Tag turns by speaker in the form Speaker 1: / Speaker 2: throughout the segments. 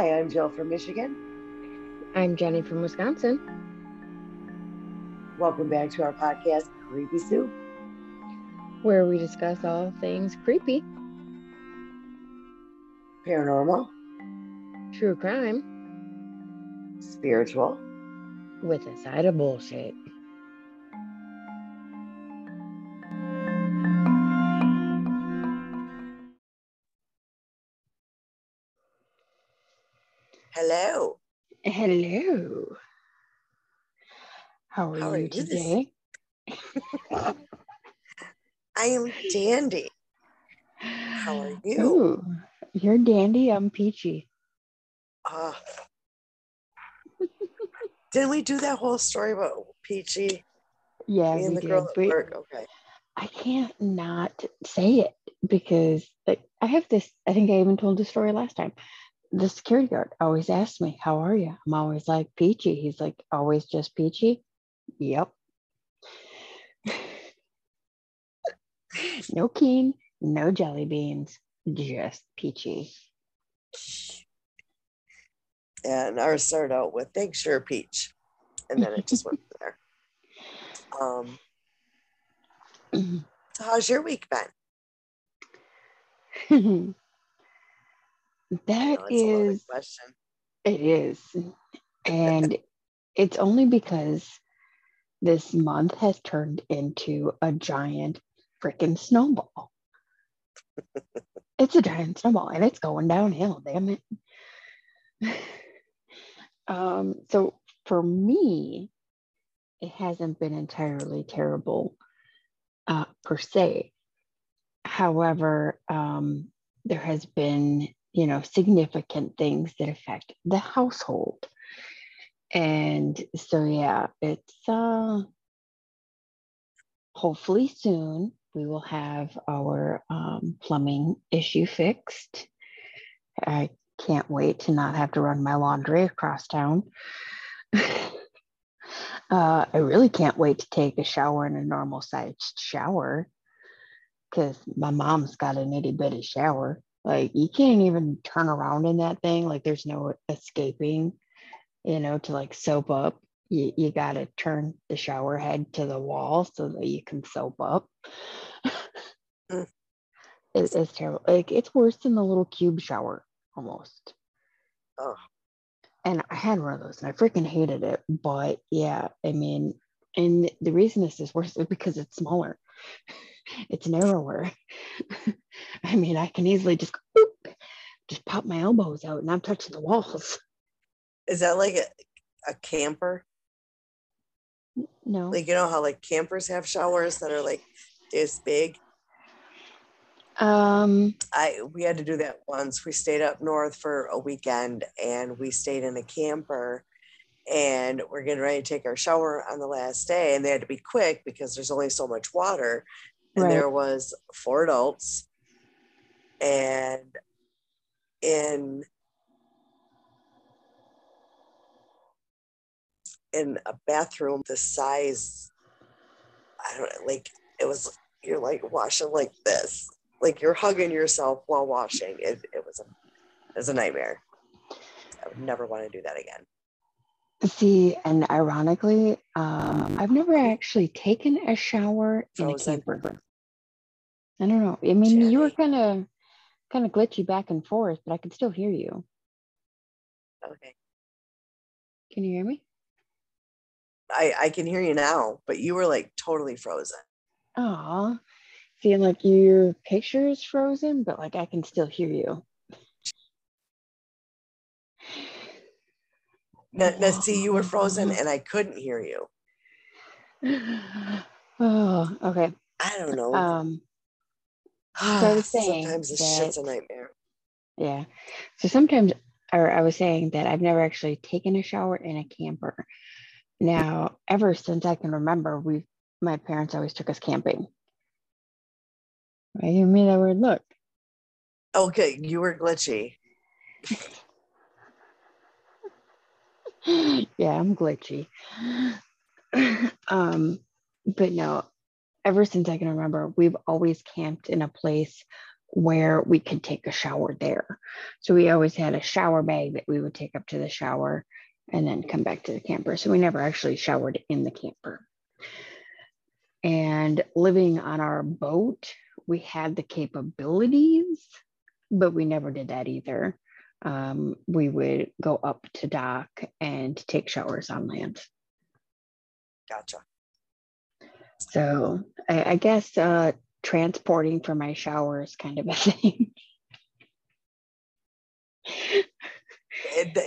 Speaker 1: Hi, I'm Jill from Michigan.
Speaker 2: I'm Jenny from Wisconsin.
Speaker 1: Welcome back to our podcast, Kreepy Soup,
Speaker 2: where we discuss all things creepy,
Speaker 1: paranormal,
Speaker 2: true crime,
Speaker 1: spiritual,
Speaker 2: with a side of bullshit. How are, How are you, today?
Speaker 1: I am dandy. How are you?
Speaker 2: Ooh, you're dandy. I'm peachy.
Speaker 1: Uh, didn't we do that whole story about Peachy?
Speaker 2: Yeah,
Speaker 1: and
Speaker 2: the
Speaker 1: did, girl at work. Okay.
Speaker 2: I can't not say it because like, I have this. I think I even told the story last time the security guard always asks me, How are you? I'm always like, Peachy. He's like, Always just peachy? Yep. no keen, no jelly beans, just peachy.
Speaker 1: And ours started out with thanks, sure, peach. And then it just went there. Um, so how's your week
Speaker 2: been? That is question. It is. And it's only because this month has turned into a giant freaking snowball. it's a giant snowball and it's going downhill, damn it. um, so for me, it hasn't been entirely terrible uh, per se. However, um, there has been you know, significant things that affect the household. And so, yeah, it's uh, hopefully soon we will have our um, plumbing issue fixed. I can't wait to not have to run my laundry across town. uh, I really can't wait to take a shower in a normal sized shower because my mom's got an itty bitty shower. Like you can't even turn around in that thing. Like there's no escaping, you know, to like soap up. You, you got to turn the shower head to the wall so that you can soap up. mm. it, it's terrible. Like it's worse than the little cube shower almost. Oh. And I had one of those and I freaking hated it. But yeah, I mean, and the reason this is worse is because it's smaller it's narrower. I mean, I can easily just boop, just pop my elbows out and I'm touching the walls.
Speaker 1: Is that like a, a camper?
Speaker 2: No.
Speaker 1: Like you know how like campers have showers that are like this big?
Speaker 2: Um
Speaker 1: I we had to do that once. We stayed up north for a weekend and we stayed in a camper and we're getting ready to take our shower on the last day and they had to be quick because there's only so much water and right. there was four adults and in in a bathroom the size i don't know like it was you're like washing like this like you're hugging yourself while washing it, it was a it was a nightmare i would never want to do that again
Speaker 2: See, and ironically, um, I've never actually taken a shower in a camper. I don't know. I mean, Jenny. you were kind of kind of glitchy back and forth, but I could still hear you.
Speaker 1: Okay.
Speaker 2: Can you hear me?
Speaker 1: I I can hear you now, but you were like totally frozen.
Speaker 2: Oh, seeing like your picture is frozen, but like I can still hear you.
Speaker 1: Now, now, see, you were frozen and I couldn't hear you.
Speaker 2: Oh, okay.
Speaker 1: I don't know.
Speaker 2: Um, so I was saying
Speaker 1: sometimes this that, shit's a nightmare.
Speaker 2: Yeah. So sometimes, or I was saying that I've never actually taken a shower in a camper. Now, ever since I can remember, we my parents always took us camping. Right? You mean that word look.
Speaker 1: Okay, you were glitchy.
Speaker 2: yeah, I'm glitchy. um, but no, ever since I can remember, we've always camped in a place where we could take a shower there. So we always had a shower bag that we would take up to the shower and then come back to the camper. So we never actually showered in the camper. And living on our boat, we had the capabilities, but we never did that either. Um, we would go up to dock and take showers on land.
Speaker 1: Gotcha.
Speaker 2: So I, I guess uh, transporting for my shower is kind of a thing.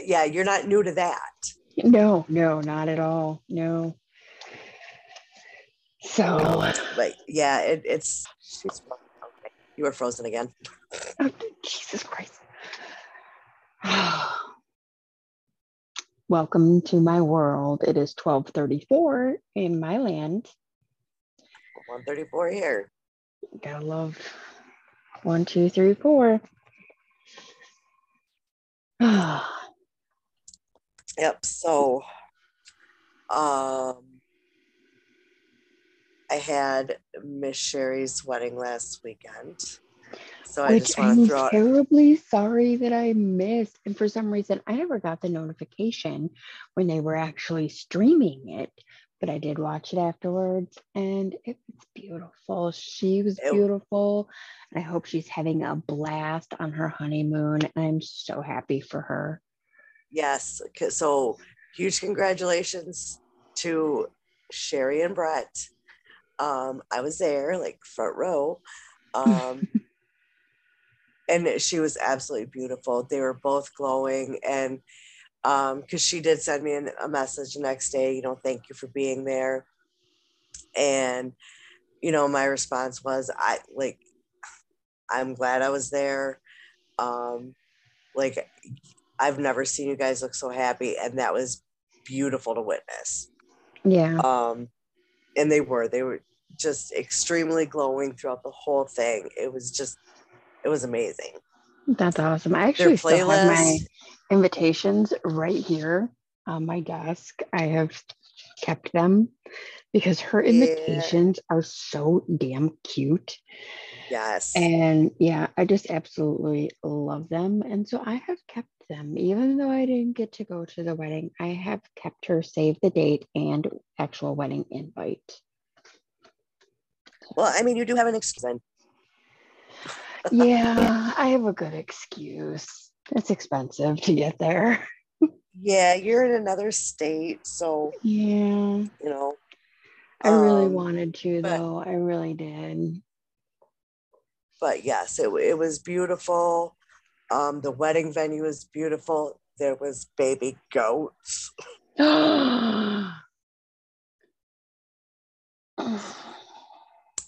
Speaker 1: Yeah, you're not new to that.
Speaker 2: No, no, not at all. No. So,
Speaker 1: But yeah, it, it's she's. You were frozen again.
Speaker 2: oh, Jesus Christ. Welcome to my world. It is 1234 in my land.
Speaker 1: 134 here.
Speaker 2: Gotta love one, two, three, four. Ah.
Speaker 1: Yep. So, um, I had Miss Sherry's wedding last weekend. So I
Speaker 2: Which
Speaker 1: just want to
Speaker 2: I'm terribly sorry that I missed. And for some reason, I never got the notification when they were actually streaming it. But I did watch it afterwards and it was beautiful. She was beautiful. And I hope she's having a blast on her honeymoon. I'm so happy for her.
Speaker 1: Yes. So huge congratulations to Sherry and Brett. Um, I was there, like front row. Um, and she was absolutely beautiful. They were both glowing. And um, because she did send me an, a message the next day, you know, thank you for being there. And, you know, my response was, I like, I'm glad I was there. Um, like, I've never seen you guys look so happy, and that was beautiful to witness.
Speaker 2: Yeah.
Speaker 1: Um, and they were, they were just extremely glowing throughout the whole thing. It was just, it was amazing.
Speaker 2: That's awesome. I actually still have my invitations right here on my desk. I have kept them because her
Speaker 1: Yeah.
Speaker 2: invitations are so damn cute.
Speaker 1: yes,
Speaker 2: And yeah, I just absolutely love them. And so I have kept them, even though I didn't get to go to the wedding. I have kept her save the date and actual wedding invite.
Speaker 1: well, I mean, you do have an excuse.
Speaker 2: Yeah, I have a good excuse. It's expensive to get there.
Speaker 1: Yeah, you're in another state, so
Speaker 2: Yeah,
Speaker 1: you know.
Speaker 2: I really
Speaker 1: um,
Speaker 2: wanted to,
Speaker 1: but-
Speaker 2: though. I really did.
Speaker 1: But yes, it, it was beautiful. Um, the wedding venue was beautiful. There was baby goats.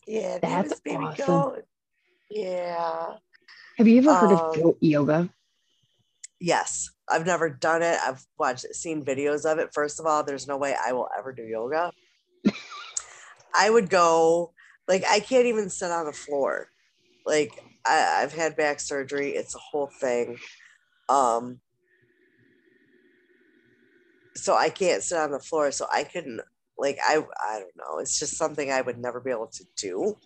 Speaker 1: Yeah,
Speaker 2: That's
Speaker 1: was baby
Speaker 2: awesome.
Speaker 1: goat. Yeah.
Speaker 2: Have you ever heard
Speaker 1: Um,
Speaker 2: of goat yoga?
Speaker 1: Yes, I've never done it. I've watched seen videos of it. First of all, there's no way I will ever do yoga. I would go like I can't even sit on the floor. Like I, I've had back surgery. It's a whole thing. Um so I can't sit on the floor. So I couldn't like I I don't know. It's just something I would never be able to do.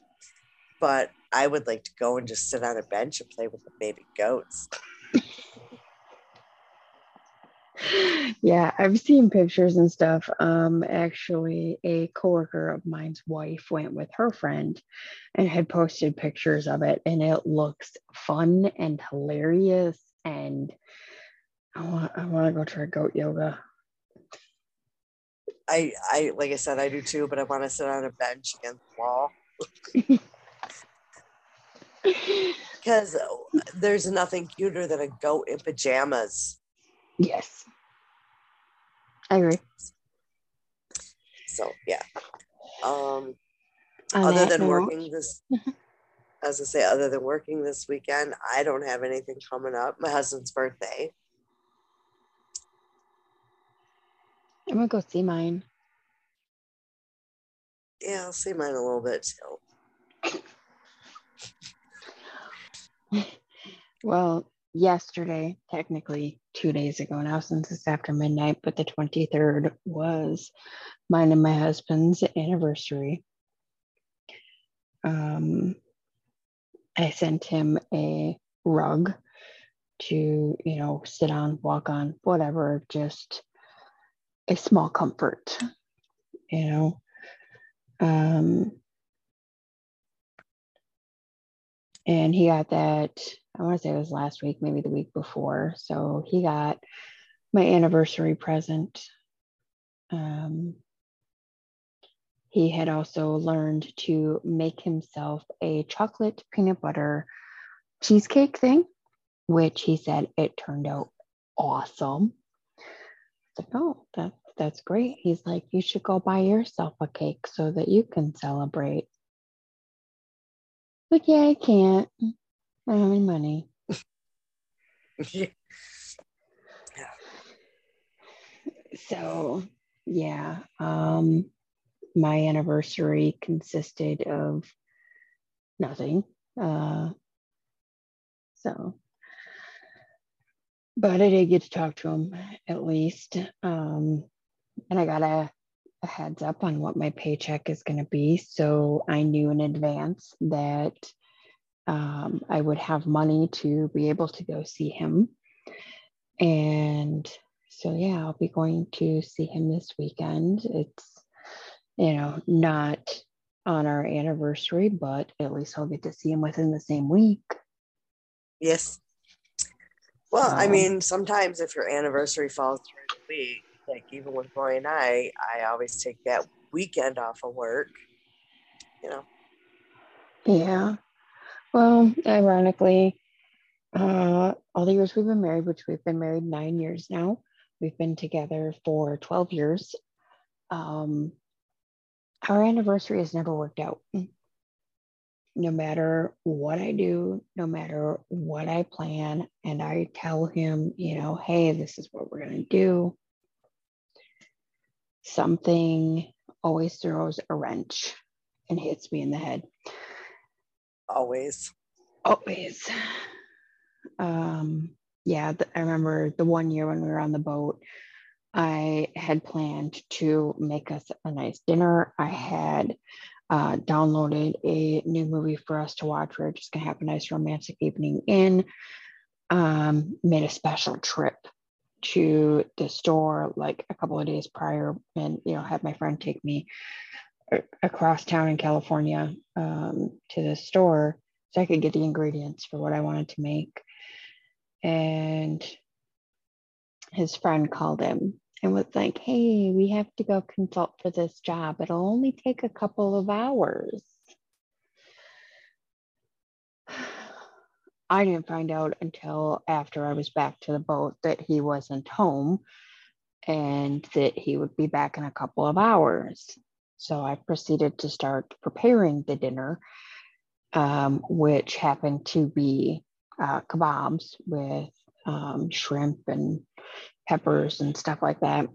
Speaker 1: But I would like to go and just sit on a bench and play with the baby goats.
Speaker 2: Yeah, I've seen pictures and stuff. Um, actually, a coworker of mine's wife went with her friend and had posted pictures of it, and it looks fun and hilarious. And I want, I want to go try goat yoga.
Speaker 1: I, I like I said, I do too, but I want to sit on a bench against the wall because there's nothing cuter than a goat in pajamas.
Speaker 2: Yes, I agree.
Speaker 1: So yeah. Um,
Speaker 2: On
Speaker 1: other than
Speaker 2: note,
Speaker 1: working this, as I say, other than working this weekend, I don't have anything coming up. My husband's birthday.
Speaker 2: I'm gonna go see mine.
Speaker 1: Yeah, I'll see mine a little bit too.
Speaker 2: Well, yesterday, technically two days ago now, since it's after midnight, but the 23rd was mine and my husband's anniversary. Um, I sent him a rug to, you know, sit on, walk on, whatever, just a small comfort, you know. Um, and he got that, I want to say it was last week, maybe the week before. So he got my anniversary present. Um, he had also learned to make himself a chocolate peanut butter cheesecake thing, which he said it turned out awesome. I said, oh, that, that's great. He's like, you should go buy yourself a cake so that you can celebrate. Like, yeah, I can't. I have any money. yeah. So, yeah. Um, my anniversary consisted of nothing. Uh, so, but I did get to talk to him at least. Um, and I got a, a heads up on what my paycheck is going to be. So I knew in advance that um, I would have money to be able to go see him. And so, yeah, I'll be going to see him this weekend. It's you know, not on our anniversary, but at least I'll get to see him within the same week.
Speaker 1: Yes. Well, I mean, sometimes if your anniversary falls through the week, like even with Roy and I, I always take that weekend off of work, you know.
Speaker 2: Yeah. Well, ironically, uh, all the years we've been married, which we've been married nine years now, we've been together for 12 years. Um, our anniversary has never worked out. No matter what I do, no matter what I plan, and I tell him, you know, hey, this is what we're going to do, something always throws a wrench and hits me in the head.
Speaker 1: Always.
Speaker 2: Always. Um, yeah, the, I remember the one year when we were on the boat, I had planned to make us a nice dinner. I had uh, downloaded a new movie for us to watch. We are just going to have a nice romantic evening in. Um, made a special trip to the store like a couple of days prior and, you know, had my friend take me across town in California um, to the store so I could get the ingredients for what I wanted to make. And his friend called him and was like, hey, we have to go consult for this job. It'll only take a couple of hours. I didn't find out until after I was back to the boat that he wasn't home and that he would be back in a couple of hours. So I proceeded to start preparing the dinner, um, which happened to be uh, kebabs with um, shrimp and peppers and stuff like that.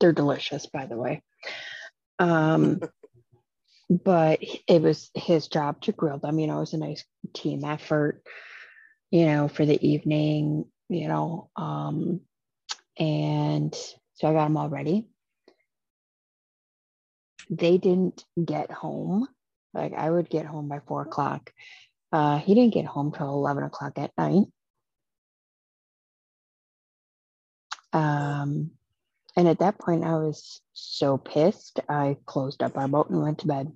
Speaker 2: They're delicious, by the way. Um, but it was his job to grill them. You know, it was a nice team effort, you know, for the evening, you know. Um, and so I got them all ready. They didn't get home. Like I would get home by four o'clock. Uh, he didn't get home till 11 o'clock at night. Um, and at that point, I was so pissed, I closed up our boat and went to bed.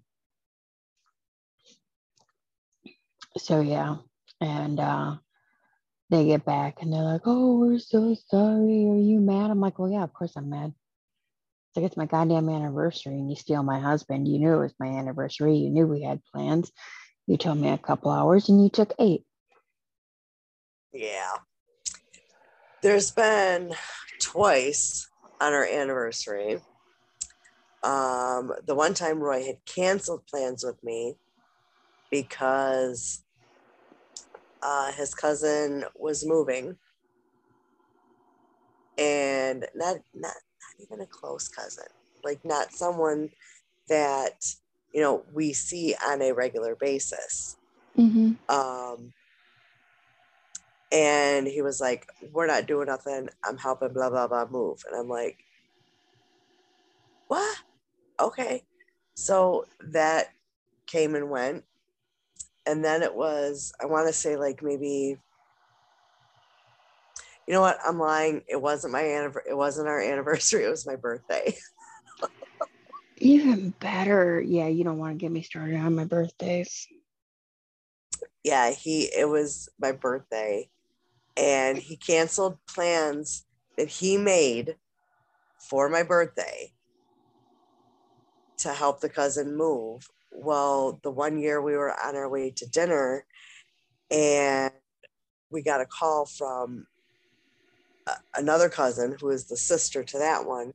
Speaker 2: So, yeah. And uh, they get back and they're like, oh, we're so sorry. Are you mad? I'm like, well, yeah, of course I'm mad. It's like, it's my goddamn anniversary and you steal my husband. You knew it was my anniversary. You knew we had plans. You told me a couple hours and you took eight.
Speaker 1: Yeah. There's been twice on our anniversary. Um, the one time Roy had canceled plans with me because uh, his cousin was moving, and not not even a close cousin, like not someone that you know we see on a regular basis. Mm-hmm. Um, and he was like, We're not doing nothing. I'm helping, blah, blah, blah, move. And I'm like, What? Okay. So that came and went. and then it was I want to say like maybe you know what? I'm lying. It wasn't my anniversary it wasn't our anniversary. It was my birthday.
Speaker 2: Even better. Yeah, you don't want to get me started on my birthdays.
Speaker 1: yeah he it was my birthday. And he canceled plans that he made for my birthday to help the cousin move. Well the one year we were on our way to dinner and we got a call from another cousin who is the sister to that one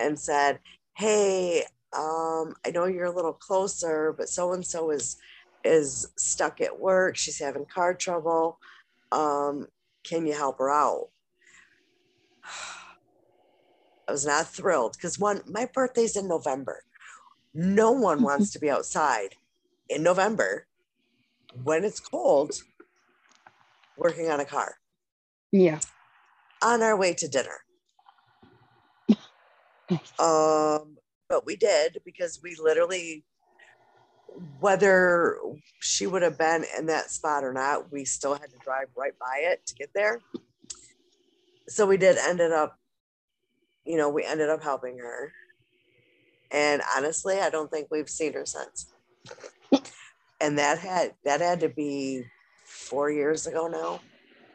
Speaker 1: and said hey um, i know you're a little closer but so and so is is stuck at work. She's having car trouble. Um, can you help her out? I was not thrilled because one my birthday's in november. No one wants to be outside in november when it's cold working on a car.
Speaker 2: Yeah.
Speaker 1: On our way to dinner Um, but we did because we literally, whether she would have been in that spot or not, we still had to drive right by it to get there. So we did ended up, you know, we ended up helping her. And honestly, I don't think we've seen her since. And that had that had to be four years ago now.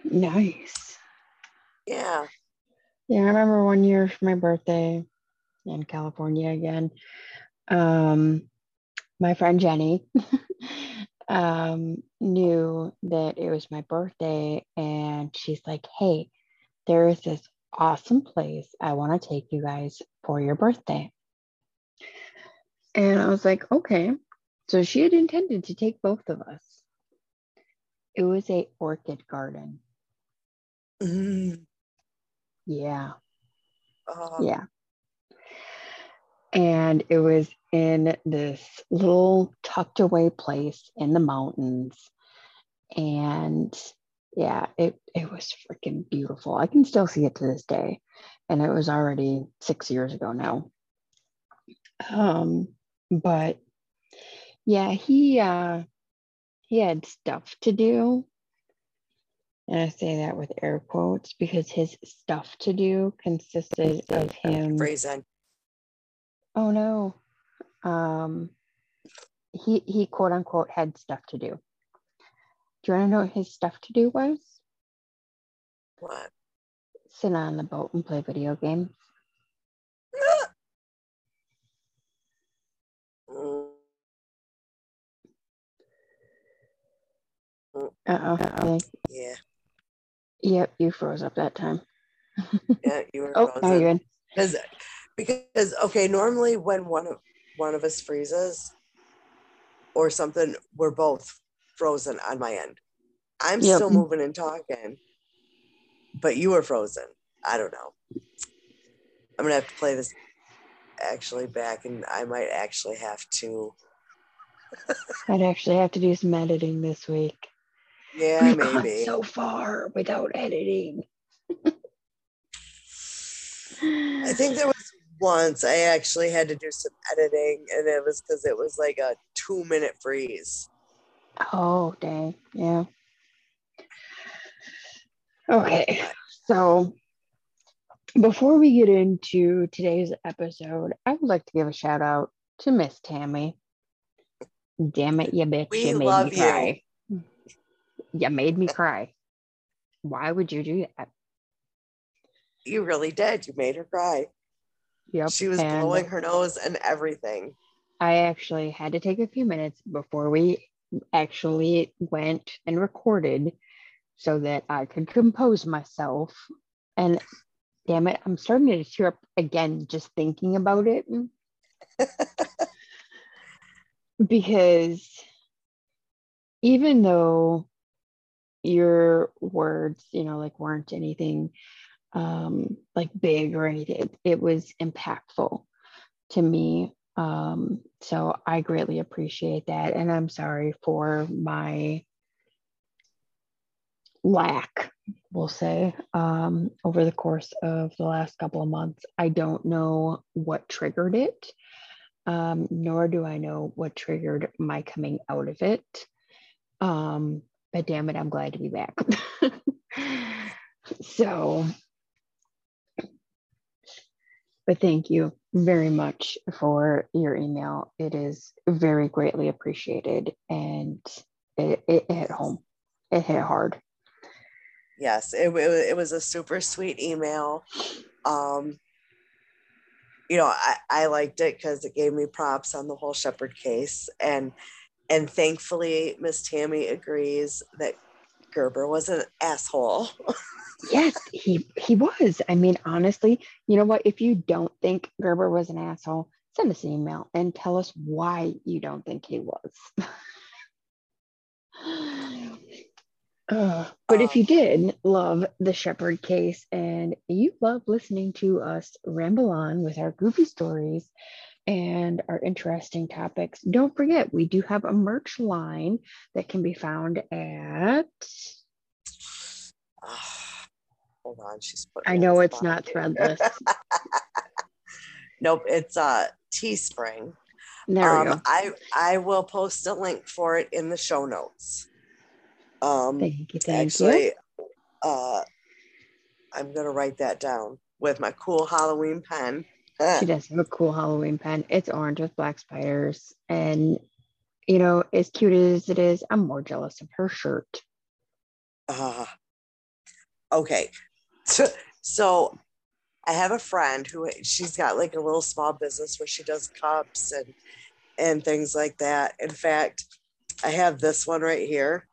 Speaker 2: Nice.
Speaker 1: Yeah.
Speaker 2: Yeah, I remember one year for my birthday in California again. Um, my friend Jenny um, knew that it was my birthday, and she's like, Hey, there is this awesome place I want to take you guys for your birthday. And I was like, Okay. So she had intended to take both of us. It was a orchid garden.
Speaker 1: Mm.
Speaker 2: Yeah.
Speaker 1: Uh,
Speaker 2: Yeah. And it was in this little tucked away place in the mountains. And yeah, it, it was freaking beautiful. I can still see it to this day. And it was already six years ago now. Um, but yeah, he uh he had stuff to do. And I say that with air quotes because his stuff to do consisted of him
Speaker 1: Phrasing.
Speaker 2: Oh no. Um he he quote unquote had stuff to do. Do you want to know what his stuff to do was?
Speaker 1: What?
Speaker 2: Sit on the boat and play video games. Uh oh. Yep, you froze up that time.
Speaker 1: Yeah. You were
Speaker 2: Oh, now you're good.
Speaker 1: because because okay normally when one of one of us freezes or something we're both frozen on my end i'm
Speaker 2: Yep.
Speaker 1: still moving and talking but you were frozen i don't know i'm gonna have to play this actually back and i might actually have to
Speaker 2: I'd actually have to do some editing this week.
Speaker 1: Yeah
Speaker 2: We've
Speaker 1: maybe
Speaker 2: so far without editing.
Speaker 1: i think there was once i actually had to do some editing and it was because it was like a two minute freeze
Speaker 2: Oh, dang. Yeah. Okay. So before we get into today's episode, I would like to give a shout out to Miss Tammy. Damn it, you bitch.
Speaker 1: We
Speaker 2: you made
Speaker 1: love
Speaker 2: me
Speaker 1: you.
Speaker 2: cry. You made me cry. Why would you do that?
Speaker 1: you really did you made her cry
Speaker 2: Yep.
Speaker 1: She was
Speaker 2: and
Speaker 1: blowing her nose and everything.
Speaker 2: I actually had to take a few minutes before we actually went and recorded so that I could compose myself. And damn it, I'm starting to tear up again just thinking about it. because even though your words, you know, like weren't anything um, like big or anything, it, it was impactful to me. Um, so I greatly appreciate that. And I'm sorry for my lack, we'll say, um, over the course of the last couple of months. I don't know what triggered it, um, nor do I know what triggered my coming out of it. Um, but damn it, I'm glad to be back. so, but thank you very much for your email. It is very greatly appreciated and it, it hit home. It hit hard.
Speaker 1: Yes, it, it, was a super sweet email. Um, you know, I, I liked it because it gave me props on the whole Sheppard case. And and thankfully Miss Tammy agrees that Gerber was an asshole.
Speaker 2: yes, he he was. I mean, honestly, you know what? If you don't think Gerber was an asshole, send us an email and tell us why you don't think he was. Uh, but if you did love the Sheppard case and you love listening to us ramble on with our goofy stories and our interesting topics, don't forget we do have a merch line that can be found at.
Speaker 1: hold on, she's.
Speaker 2: I know it's not threadless.
Speaker 1: nope, it's uh Teespring. There um, we go. I I will post a link for it in the show notes. Um, thank you. Thank actually, you. Uh, I'm gonna write that down with my cool Halloween pen.
Speaker 2: She does have a cool Halloween pen. It's orange with black spiders, and you know, as cute as it is, I'm more jealous of her shirt.
Speaker 1: Uh, okay, so, so I have a friend who she's got like a little small business where she does cups and and things like that. In fact, I have this one right here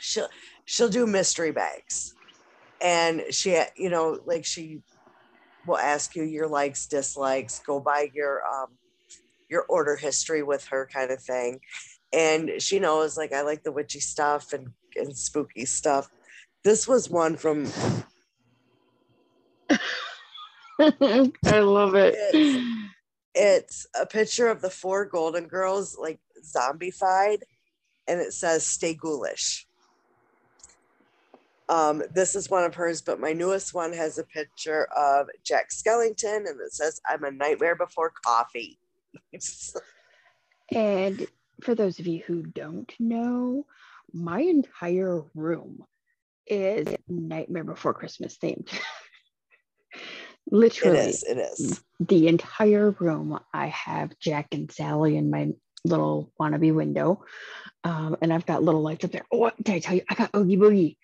Speaker 1: she'll she'll do mystery bags and she you know like she will ask you your likes dislikes go by your um your order history with her kind of thing. And she knows like i like the witchy stuff and and spooky stuff. This was one from
Speaker 2: i love it.
Speaker 1: It's, it's a picture of the four golden girls like zombified and it says stay ghoulish um, this is one of hers, but my newest one has a picture of Jack Skellington and it says, I'm a nightmare before coffee.
Speaker 2: and for those of you who don't know, my entire room is Nightmare Before Christmas themed. Literally,
Speaker 1: it is. It is.
Speaker 2: The entire room, I have Jack and Sally in my little wannabe window. Um, and I've got little lights up there. Oh, did I tell you? I got Oogie Boogie.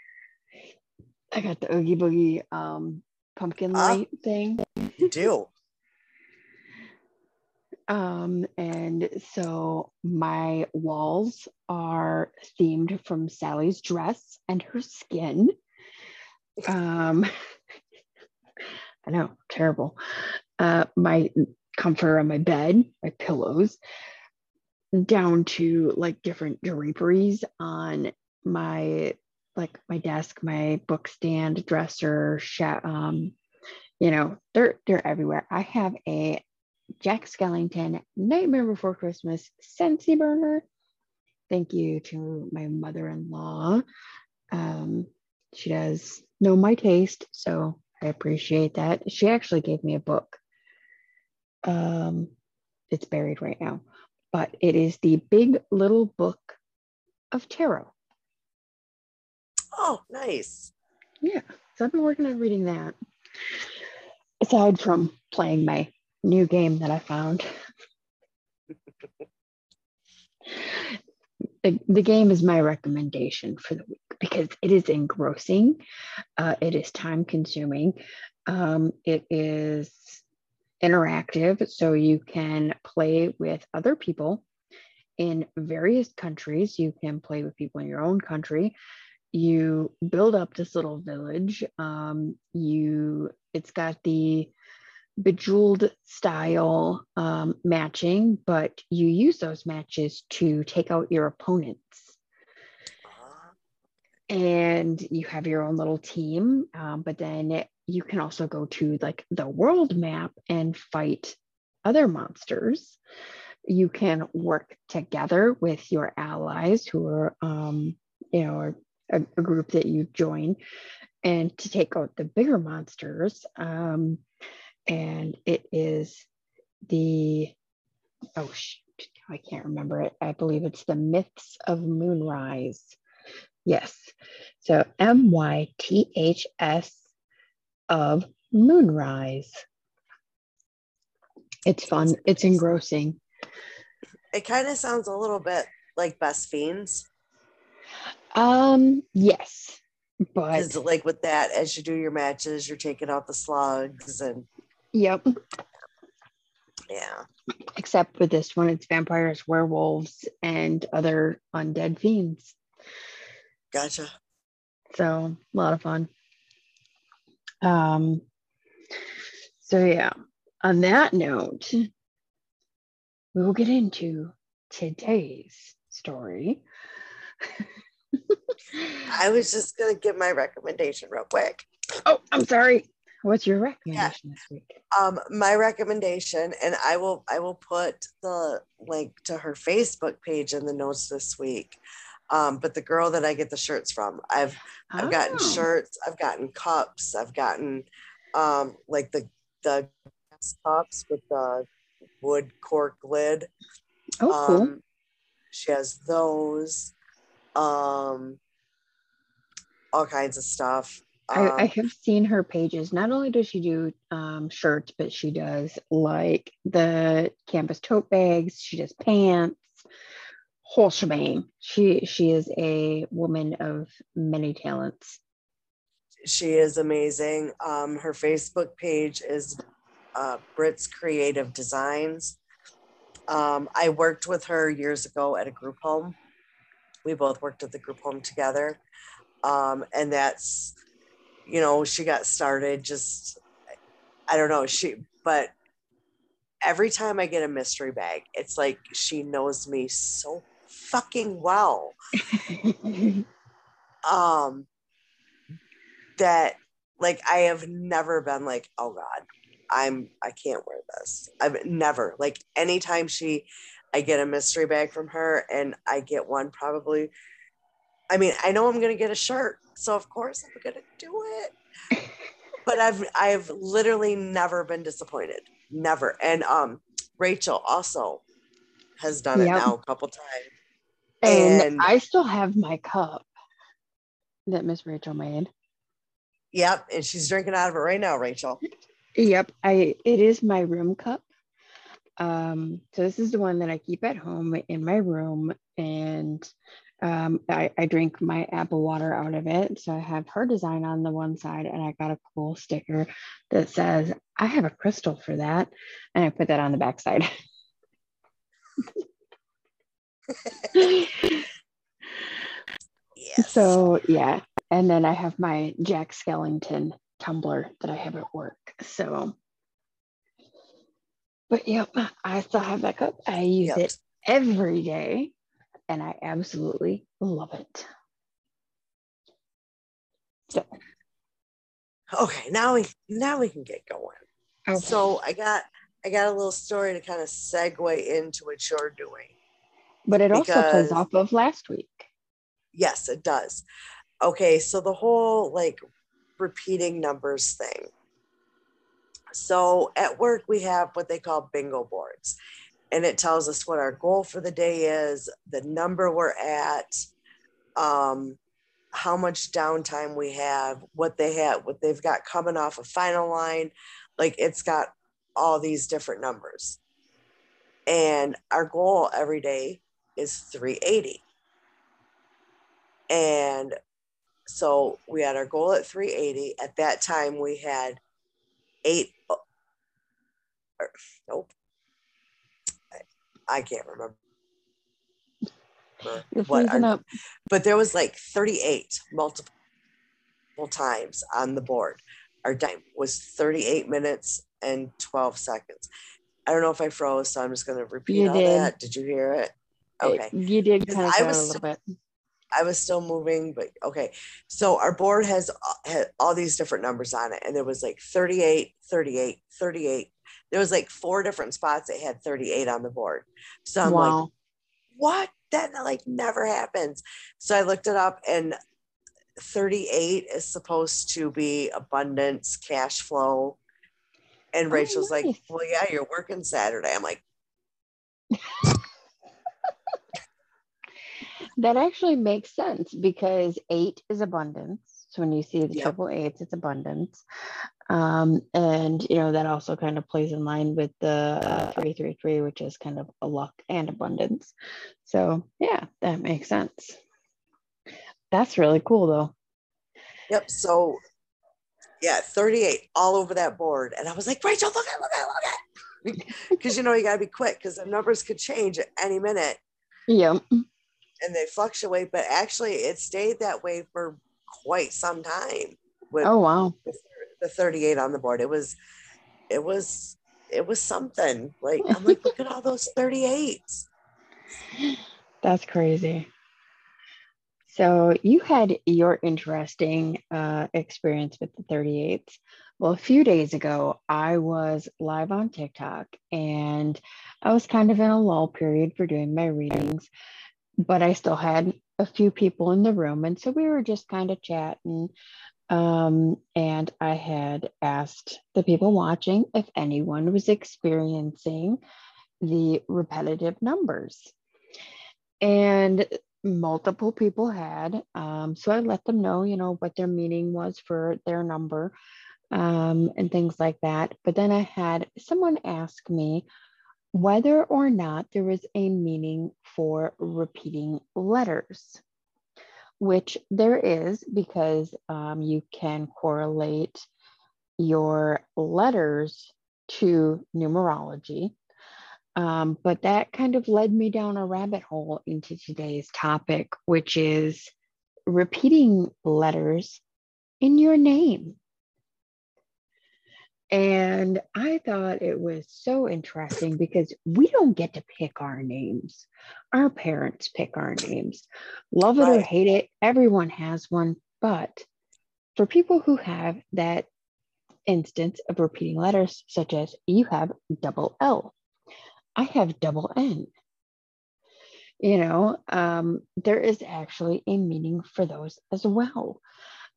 Speaker 2: I got the Oogie Boogie um, pumpkin ah. light uh, thing.
Speaker 1: You do.
Speaker 2: Um, and so my walls are themed from Sally's dress and her skin. Um, I know, terrible. Uh, my comforter on my bed, my pillows, down to like different draperies on my like my desk, my book stand, dresser, um, you know, they're they're everywhere. I have a Jack Skellington Nightmare Before Christmas Scentsy burner. Thank you to my mother-in-law. Um, she does know my taste, so I appreciate that. She actually gave me a book. Um, it's buried right now, but it is the Big Little Book of Tarot.
Speaker 1: Oh, nice.
Speaker 2: Yeah. So I've been working on reading that. Aside from playing my new game that I found. the, the game is my recommendation for the week because it is engrossing, uh, it is time consuming, um, it is interactive, so you can play with other people in various countries. You can play with people in your own country you build up this little village. Um, you it's got the bejeweled style um, matching, but you use those matches to take out your opponents. And you have your own little team, um, but then it, you can also go to like the world map and fight other monsters. You can work together with your allies who are, um, you know, are a, a group that you join and to take out the bigger monsters. Um, and it is the, oh, shoot, I can't remember it. I believe it's the Myths of Moonrise. Yes. So M Y T H S of Moonrise. It's fun. It's engrossing.
Speaker 1: It kind of sounds a little bit like Best Fiends.
Speaker 2: Um, yes. But
Speaker 1: like with that, as you do your matches, you're taking out the slugs and
Speaker 2: yep.
Speaker 1: yeah.
Speaker 2: Except for this one, it's vampires, werewolves, and other undead fiends.
Speaker 1: Gotcha.
Speaker 2: So a lot of fun. Um so yeah, on that note, we will get into today's story.
Speaker 1: I was just gonna give my recommendation real quick.
Speaker 2: oh, I'm sorry. What's your recommendation this week?
Speaker 1: Um, my recommendation, and I will I will put the link to her Facebook page in the notes this week. Um, but the girl that I get the shirts from, I've I've gotten
Speaker 2: Oh,
Speaker 1: shirts, I've gotten cups, I've gotten um like the the cups with the wood cork lid.
Speaker 2: Oh, cool.
Speaker 1: Um, she has those, um, all kinds of stuff.
Speaker 2: I, I
Speaker 1: Um,
Speaker 2: have seen her pages. Not only does she do um, shirts, but she does like the canvas tote bags. She does pants, whole shebang. She she is a woman of many talents.
Speaker 1: she is amazing. Um, her Facebook page is uh, Brits Creative Designs. Um, I worked with her years ago at a group home. We both worked at the group home together. Um, and that's, you know, she got started just, I don't know, she, but every time I get a mystery bag, it's like she knows me so fucking well. um that like I have never been like, oh God, I'm I can't wear this. I've never like anytime she I get a mystery bag from her and I get one probably I mean, I know I'm gonna get a shirt, so of course I'm gonna do it. But I've I've literally never been disappointed. Never. And um Rachel also has done it now a couple times.
Speaker 2: and,
Speaker 1: And-
Speaker 2: I still have my cup that Miss Rachel made.
Speaker 1: Yep, and she's drinking out of it right now, Rachel.
Speaker 2: Yep, I it is my room cup. Um, so this is the one that I keep at home in my room, and um, I, I drink my apple water out of it. So I have her design on the one side, and I got a cool sticker that says I have a crystal for that, and I put that on the back side.
Speaker 1: Yes.
Speaker 2: So yeah, and then I have my Jack Skellington tumbler that I have at work. So, but yep, I still have that cup. I use
Speaker 1: Yep.
Speaker 2: it every day, and I absolutely love it. So,
Speaker 1: Okay, now we now we can get going.
Speaker 2: okay.
Speaker 1: So I got I got a little story to kind of segue into what you're doing.
Speaker 2: but it also plays off of last week.
Speaker 1: Yes, it does. Okay, so the whole like repeating numbers thing. So at work we have what they call bingo boards. And it tells us what our goal for the day is, the number we're at, um, how much downtime we have, what they have, what they've got coming off a final line. Like it's got all these different numbers. And our goal every day is 380. And so we had our goal at 380. At that time, we had eight. Or- nope. I, I can't remember. What our-
Speaker 2: up.
Speaker 1: but there was like 38 multiple times on the board. Our time was 38 minutes and 12 seconds. I don't know if I froze, so I'm just going to repeat
Speaker 2: You
Speaker 1: all
Speaker 2: did.
Speaker 1: that. Did you hear it? Okay.
Speaker 2: You did kind of
Speaker 1: I was
Speaker 2: a little bit.
Speaker 1: I was still moving, but okay. So our board has uh, had all these different numbers on it, and there was like 38, 38, 38. There was like four different spots that had 38 on the board. So I'm like, what? That like never happens. So I looked it up, and 38 is supposed to be abundance, cash flow. And
Speaker 2: Oh,
Speaker 1: Rachel's like, well, yeah, you're working Saturday. I'm like,
Speaker 2: that actually makes sense because eight is abundance. So when you see the yep. triple eights, it's abundance. Um, and you know that also kind of plays in line with the three three three, which is kind of a luck and abundance. So yeah, that makes sense. That's really cool though.
Speaker 1: Yep. So yeah, 38 all over that board. And I was like, Rachel, look at, look at, look at. Because you know, you gotta be quick because the numbers could change at any minute.
Speaker 2: Yeah.
Speaker 1: And they fluctuate, but actually it stayed that way for quite some time.
Speaker 2: With oh wow.
Speaker 1: The 38 on the board. It was it was it was something. Like I'm like, look at all those 38s.
Speaker 2: That's crazy. So you had your interesting uh, experience with the 38s. Well, a few days ago, I was live on TikTok and I was kind of in a lull period for doing my readings, but I still had a few people in the room. And so we were just kind of chatting. Um, and I had asked the people watching if anyone was experiencing the repetitive numbers. And multiple people had. Um, so I let them know, you know, what their meaning was for their number um, and things like that. But then I had someone ask me whether or not there is a meaning for repeating letters, which there is because um, you can correlate your letters to numerology. Um, but that kind of led me down a rabbit hole into today's topic, which is repeating letters in your name. And I thought it was so interesting because we don't get to pick our names. Our parents pick our names. Love it right. or hate it, everyone has one. But for people who have that instance of repeating letters, such as you have double L, I have double N. You know, um, there is actually a meaning for those as well.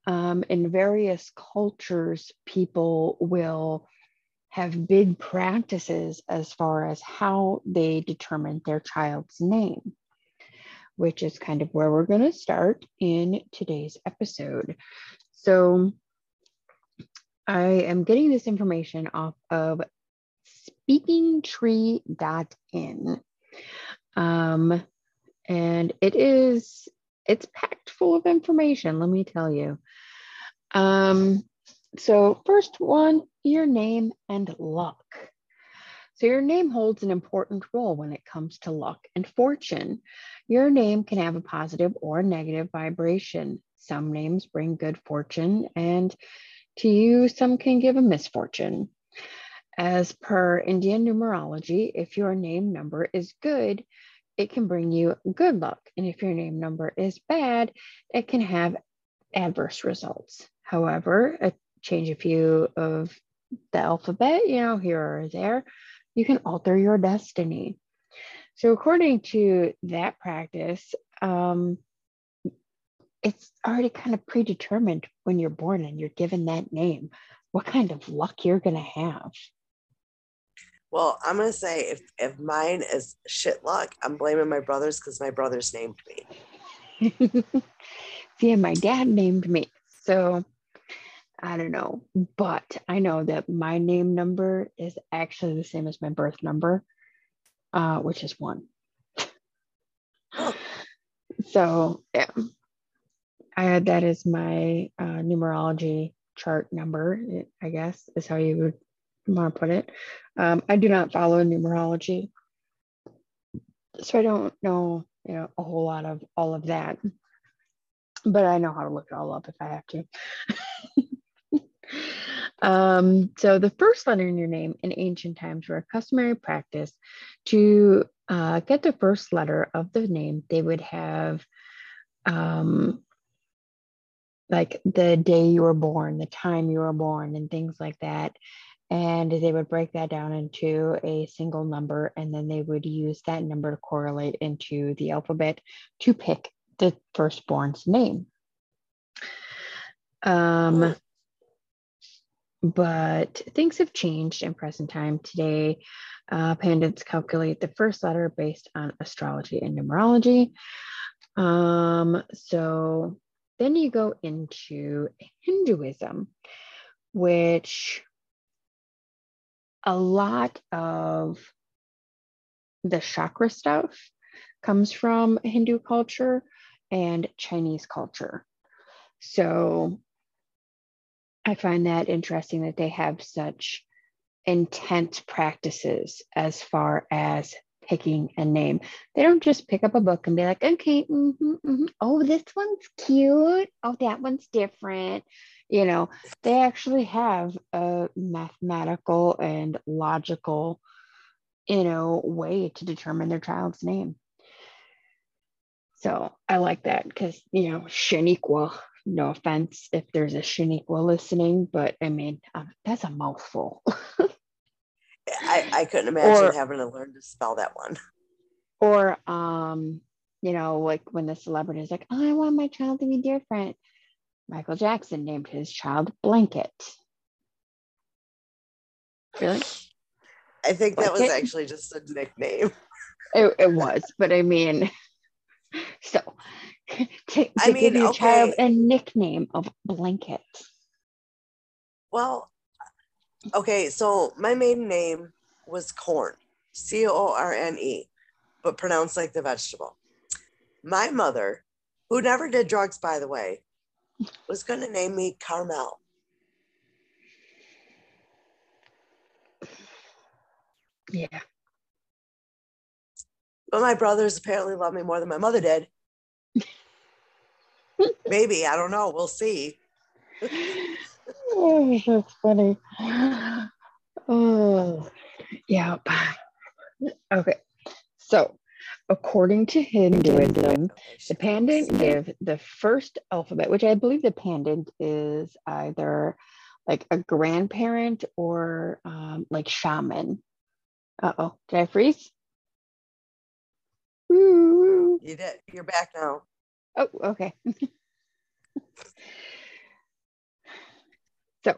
Speaker 2: Um, in various cultures, people will have big practices as far as how they determine their child's name, which is kind of where we're going to start in today's episode. So, I am getting this information off of speakingtree.in. Um, and it is, it's packed full of information, let me tell you. Um, so first one, your name and luck. So your name holds an important role when it comes to luck and fortune. Your name can have a positive or negative vibration. Some names bring good fortune and to you, some can give a misfortune. As per Indian numerology, if your name number is good, it can bring you good luck. And if your name number is bad, it can have adverse results. However, a change a few of the alphabet, you know, here or there, you can alter your destiny. So, according to that practice, um, it's already kind of predetermined when you're born and you're given that name, what kind of luck you're going to have.
Speaker 1: Well, I'm gonna say if if mine is shit luck, I'm blaming my brothers because my brothers named
Speaker 2: me. See, my dad named me, so I don't know, but I know that my name number is actually the same as my birth number, uh, which is one. so yeah, I had that as my uh, numerology chart number. I guess is how you would want to put it. Um, I do not follow numerology, so I don't know, you know, a whole lot of all of that. But I know how to look it all up if I have to. um, so the first letter in your name in ancient times were a customary practice to uh, get the first letter of the name. They would have um, like the day you were born, the time you were born, and things like that and they would break that down into a single number and then they would use that number to correlate into the alphabet to pick the firstborn's name. Um, but things have changed in present time. Today uh, pandits calculate the first letter based on astrology and numerology. Um, so then you go into Hinduism, which a lot of the chakra stuff comes from Hindu culture and Chinese culture. So I find that interesting that they have such intense practices as far as picking a name. They don't just pick up a book and be like, okay, mm-hmm, mm-hmm. oh, this one's cute. Oh, that one's different. You know, they actually have a mathematical and logical, you know, way to determine their child's name. So I like that because, you know, Shaniqua, no offense if there's a Shaniqua listening, but I mean, um, that's a mouthful.
Speaker 1: I, I couldn't imagine or, having to learn to spell that one.
Speaker 2: Or, um, you know, like when the celebrity is like, oh, I want my child to be different. Michael Jackson named his child Blanket. Really?
Speaker 1: I think Blanket? that was actually just a nickname.
Speaker 2: It, it was, but I mean, so to, to I mean, give your okay. child a nickname of Blanket.
Speaker 1: Well, Okay, so my maiden name was Corn, C O R N E, but pronounced like the vegetable. My mother, who never did drugs, by the way, was going to name me Carmel.
Speaker 2: Yeah.
Speaker 1: But my brothers apparently love me more than my mother did. Maybe, I don't know. We'll see.
Speaker 2: oh, that's funny. Oh, yeah. Bye. Okay. So, according to Hinduism, the Pandit give the first alphabet, which I believe the Pandit is either like a grandparent or um, like shaman. Uh oh, did I freeze?
Speaker 1: You did. You're back now.
Speaker 2: Oh, okay. So,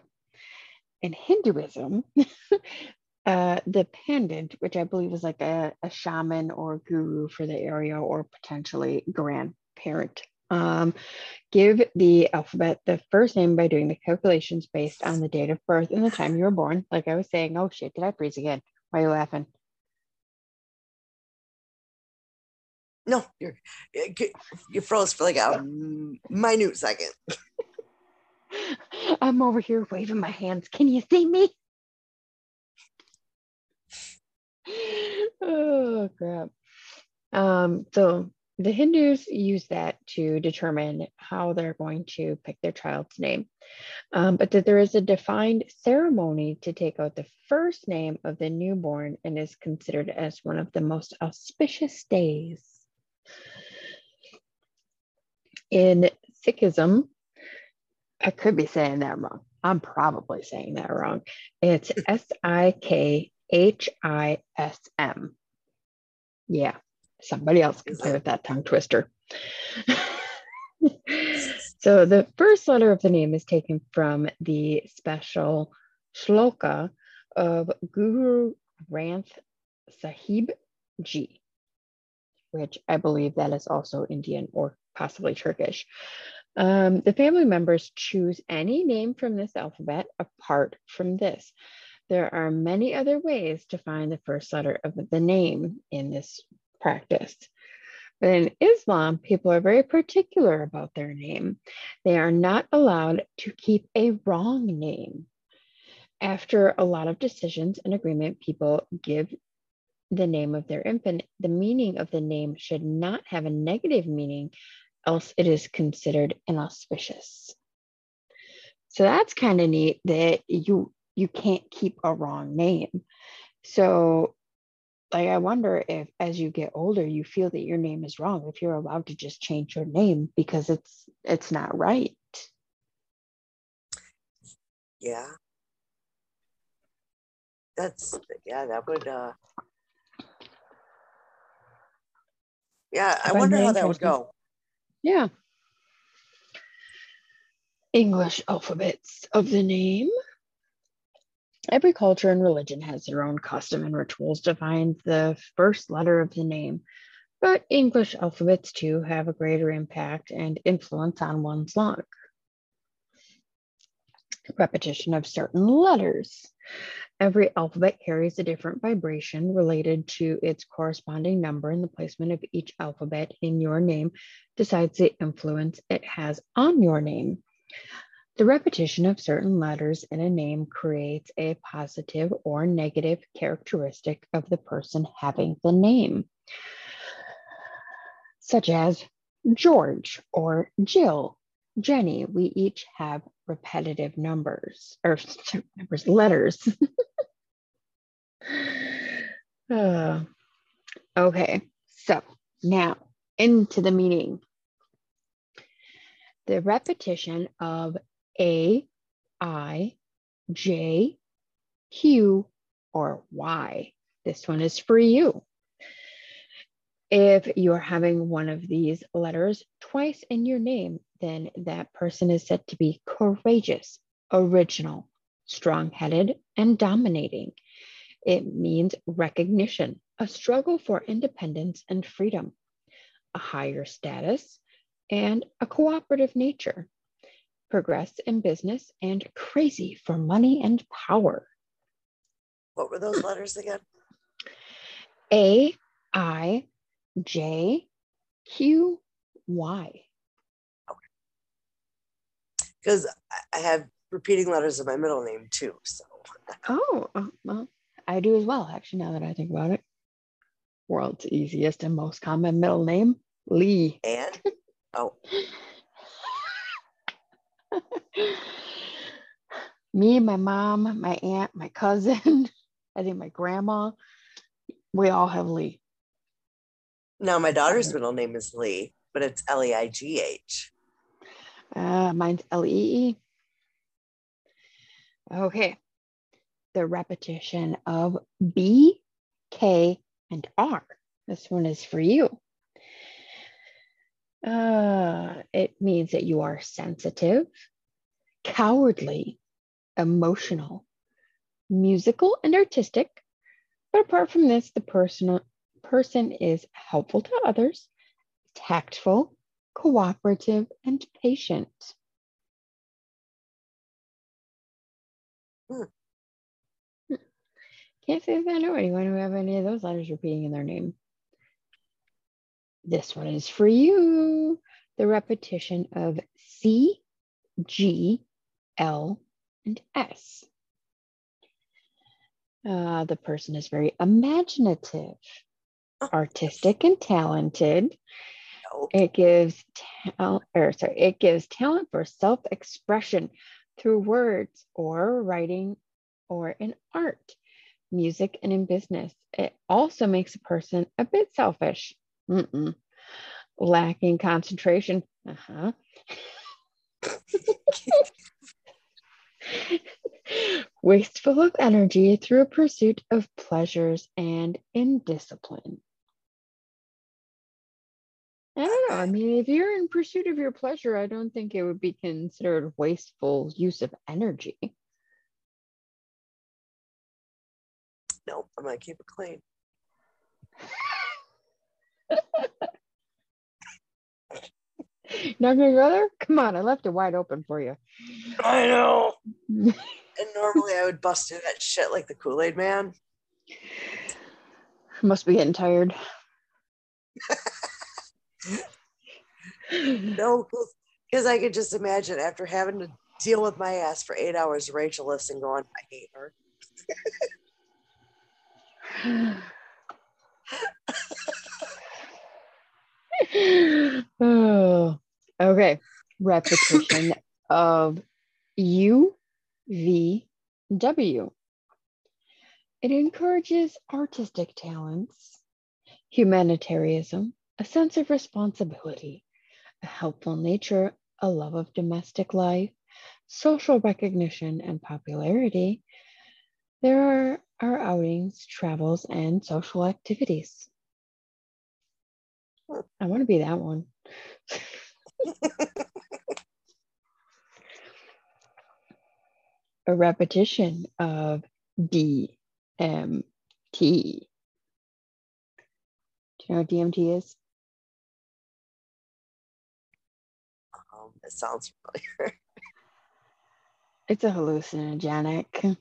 Speaker 2: in Hinduism, uh, the pandit, which I believe is like a, a, shaman or guru for the area or potentially grandparent, um, give the alphabet the first name by doing the calculations based on the date of birth and the time you were born. Like I was saying, oh shit, did I freeze again? Why are you laughing?
Speaker 1: No, you're you froze for like a minute second.
Speaker 2: I'm over here waving my hands. Can you see me? oh crap. Um, so the Hindus use that to determine how they're going to pick their child's name, um, but that there is a defined ceremony to take out the first name of the newborn and is considered as one of the most auspicious days. In Sikhism, I could be saying that wrong. I'm probably saying that wrong. It's S I K H I S M. Yeah, somebody else can play with that tongue twister. so the first letter of the name is taken from the special shloka of Guru Granth Sahib Ji, which I believe that is also Indian or possibly Turkish. Um, the family members choose any name from this alphabet apart from this. There are many other ways to find the first letter of the name in this practice. But in Islam, people are very particular about their name. They are not allowed to keep a wrong name. After a lot of decisions and agreement, people give the name of their infant. The meaning of the name should not have a negative meaning else it is considered inauspicious. So that's kind of neat that you you can't keep a wrong name. So like I wonder if as you get older you feel that your name is wrong if you're allowed to just change your name because it's it's not right.
Speaker 1: Yeah. That's yeah, that would uh yeah, I wonder how that would go.
Speaker 2: Yeah. English alphabets of the name. Every culture and religion has their own custom and rituals to find the first letter of the name. But English alphabets too have a greater impact and influence on one's luck. Repetition of certain letters. Every alphabet carries a different vibration related to its corresponding number, and the placement of each alphabet in your name decides the influence it has on your name. The repetition of certain letters in a name creates a positive or negative characteristic of the person having the name such as George or Jill, Jenny. We each have repetitive numbers or numbers, letters. uh, okay, so now into the meaning. The repetition of A, I, J, Q, or Y. This one is for you. If you're having one of these letters twice in your name, then that person is said to be courageous, original, strong headed, and dominating. It means recognition, a struggle for independence and freedom, a higher status, and a cooperative nature, progress in business, and crazy for money and power.
Speaker 1: What were those letters again?
Speaker 2: A, I, J Q Y.
Speaker 1: Because I have repeating letters in my middle name too. So.
Speaker 2: Oh, uh, well, I do as well. Actually, now that I think about it, world's easiest and most common middle name, Lee.
Speaker 1: And oh.
Speaker 2: Me, my mom, my aunt, my cousin, I think my grandma, we all have Lee.
Speaker 1: Now, my daughter's middle name is Lee, but it's L E I G H.
Speaker 2: Uh, mine's L E E. Okay. The repetition of B, K, and R. This one is for you. Uh, it means that you are sensitive, cowardly, emotional, musical, and artistic. But apart from this, the personal person is helpful to others, tactful, cooperative, and patient. Hmm. Can't say that I know anyone who have any of those letters repeating in their name. This one is for you. The repetition of C, G, L, and S. Uh, the person is very imaginative, artistic and talented. It gives talent, or sorry, it gives talent for self-expression through words or writing or in art, music, and in business. It also makes a person a bit selfish, Mm-mm. lacking concentration. Uh-huh. Wasteful of energy through a pursuit of pleasures and indiscipline. I don't know. I mean, if you're in pursuit of your pleasure, I don't think it would be considered wasteful use of energy.
Speaker 1: Nope, I'm gonna keep it clean.
Speaker 2: Not gonna go there? Come on, I left it wide open for you.
Speaker 1: I know. and normally I would bust through that shit like the Kool-Aid man.
Speaker 2: Must be getting tired.
Speaker 1: no, because I could just imagine after having to deal with my ass for eight hours, Rachel listening, going, I hate her.
Speaker 2: oh, okay. Repetition of U, V, W. It encourages artistic talents, humanitarianism, a sense of responsibility, a helpful nature, a love of domestic life, social recognition, and popularity. There are our outings, travels, and social activities. I want to be that one. a repetition of D M T. Do you know what DMT is?
Speaker 1: Um, it sounds familiar.
Speaker 2: It's a hallucinogenic.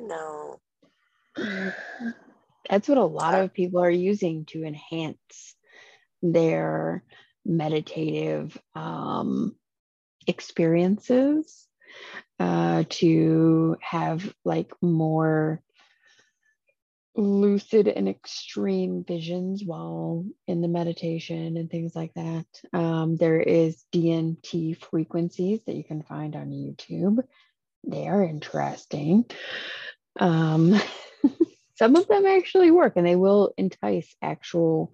Speaker 1: No.
Speaker 2: That's what a lot of people are using to enhance their meditative um, experiences, uh, to have like more lucid and extreme visions while in the meditation and things like that. Um, there is DMT frequencies that you can find on YouTube. They are interesting. Um, some of them actually work and they will entice actual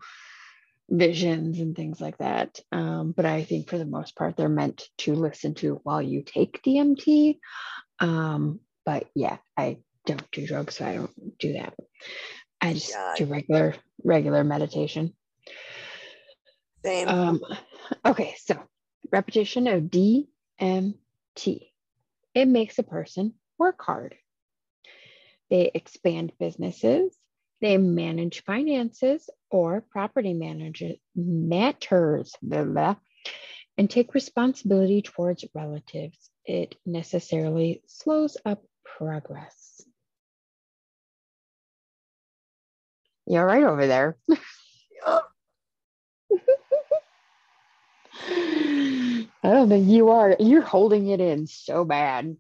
Speaker 2: visions and things like that. Um, but I think for the most part, they're meant to listen to while you take DMT. Um, but yeah, I don't do drugs, so I don't do that. I just do regular regular meditation.
Speaker 1: Same.
Speaker 2: Um, okay, so repetition of DMT. It makes a person work hard. They expand businesses. They manage finances or property manager matters, blah, blah, and take responsibility towards relatives. It necessarily slows up progress. You're right over there. I don't think you are. You're holding it in so bad.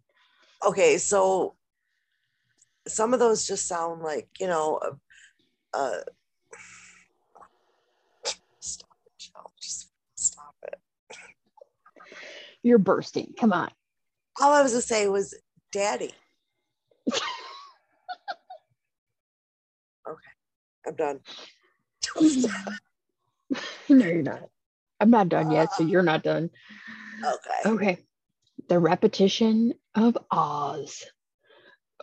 Speaker 1: Okay, so some of those just sound like, you know, uh, uh stop it, Jill. Just stop it.
Speaker 2: You're bursting. Come on.
Speaker 1: All I was gonna say was daddy. Okay i'm done.
Speaker 2: no, you're not. I'm not done yet, so you're not done.
Speaker 1: Okay.
Speaker 2: Okay. The repetition of Oz.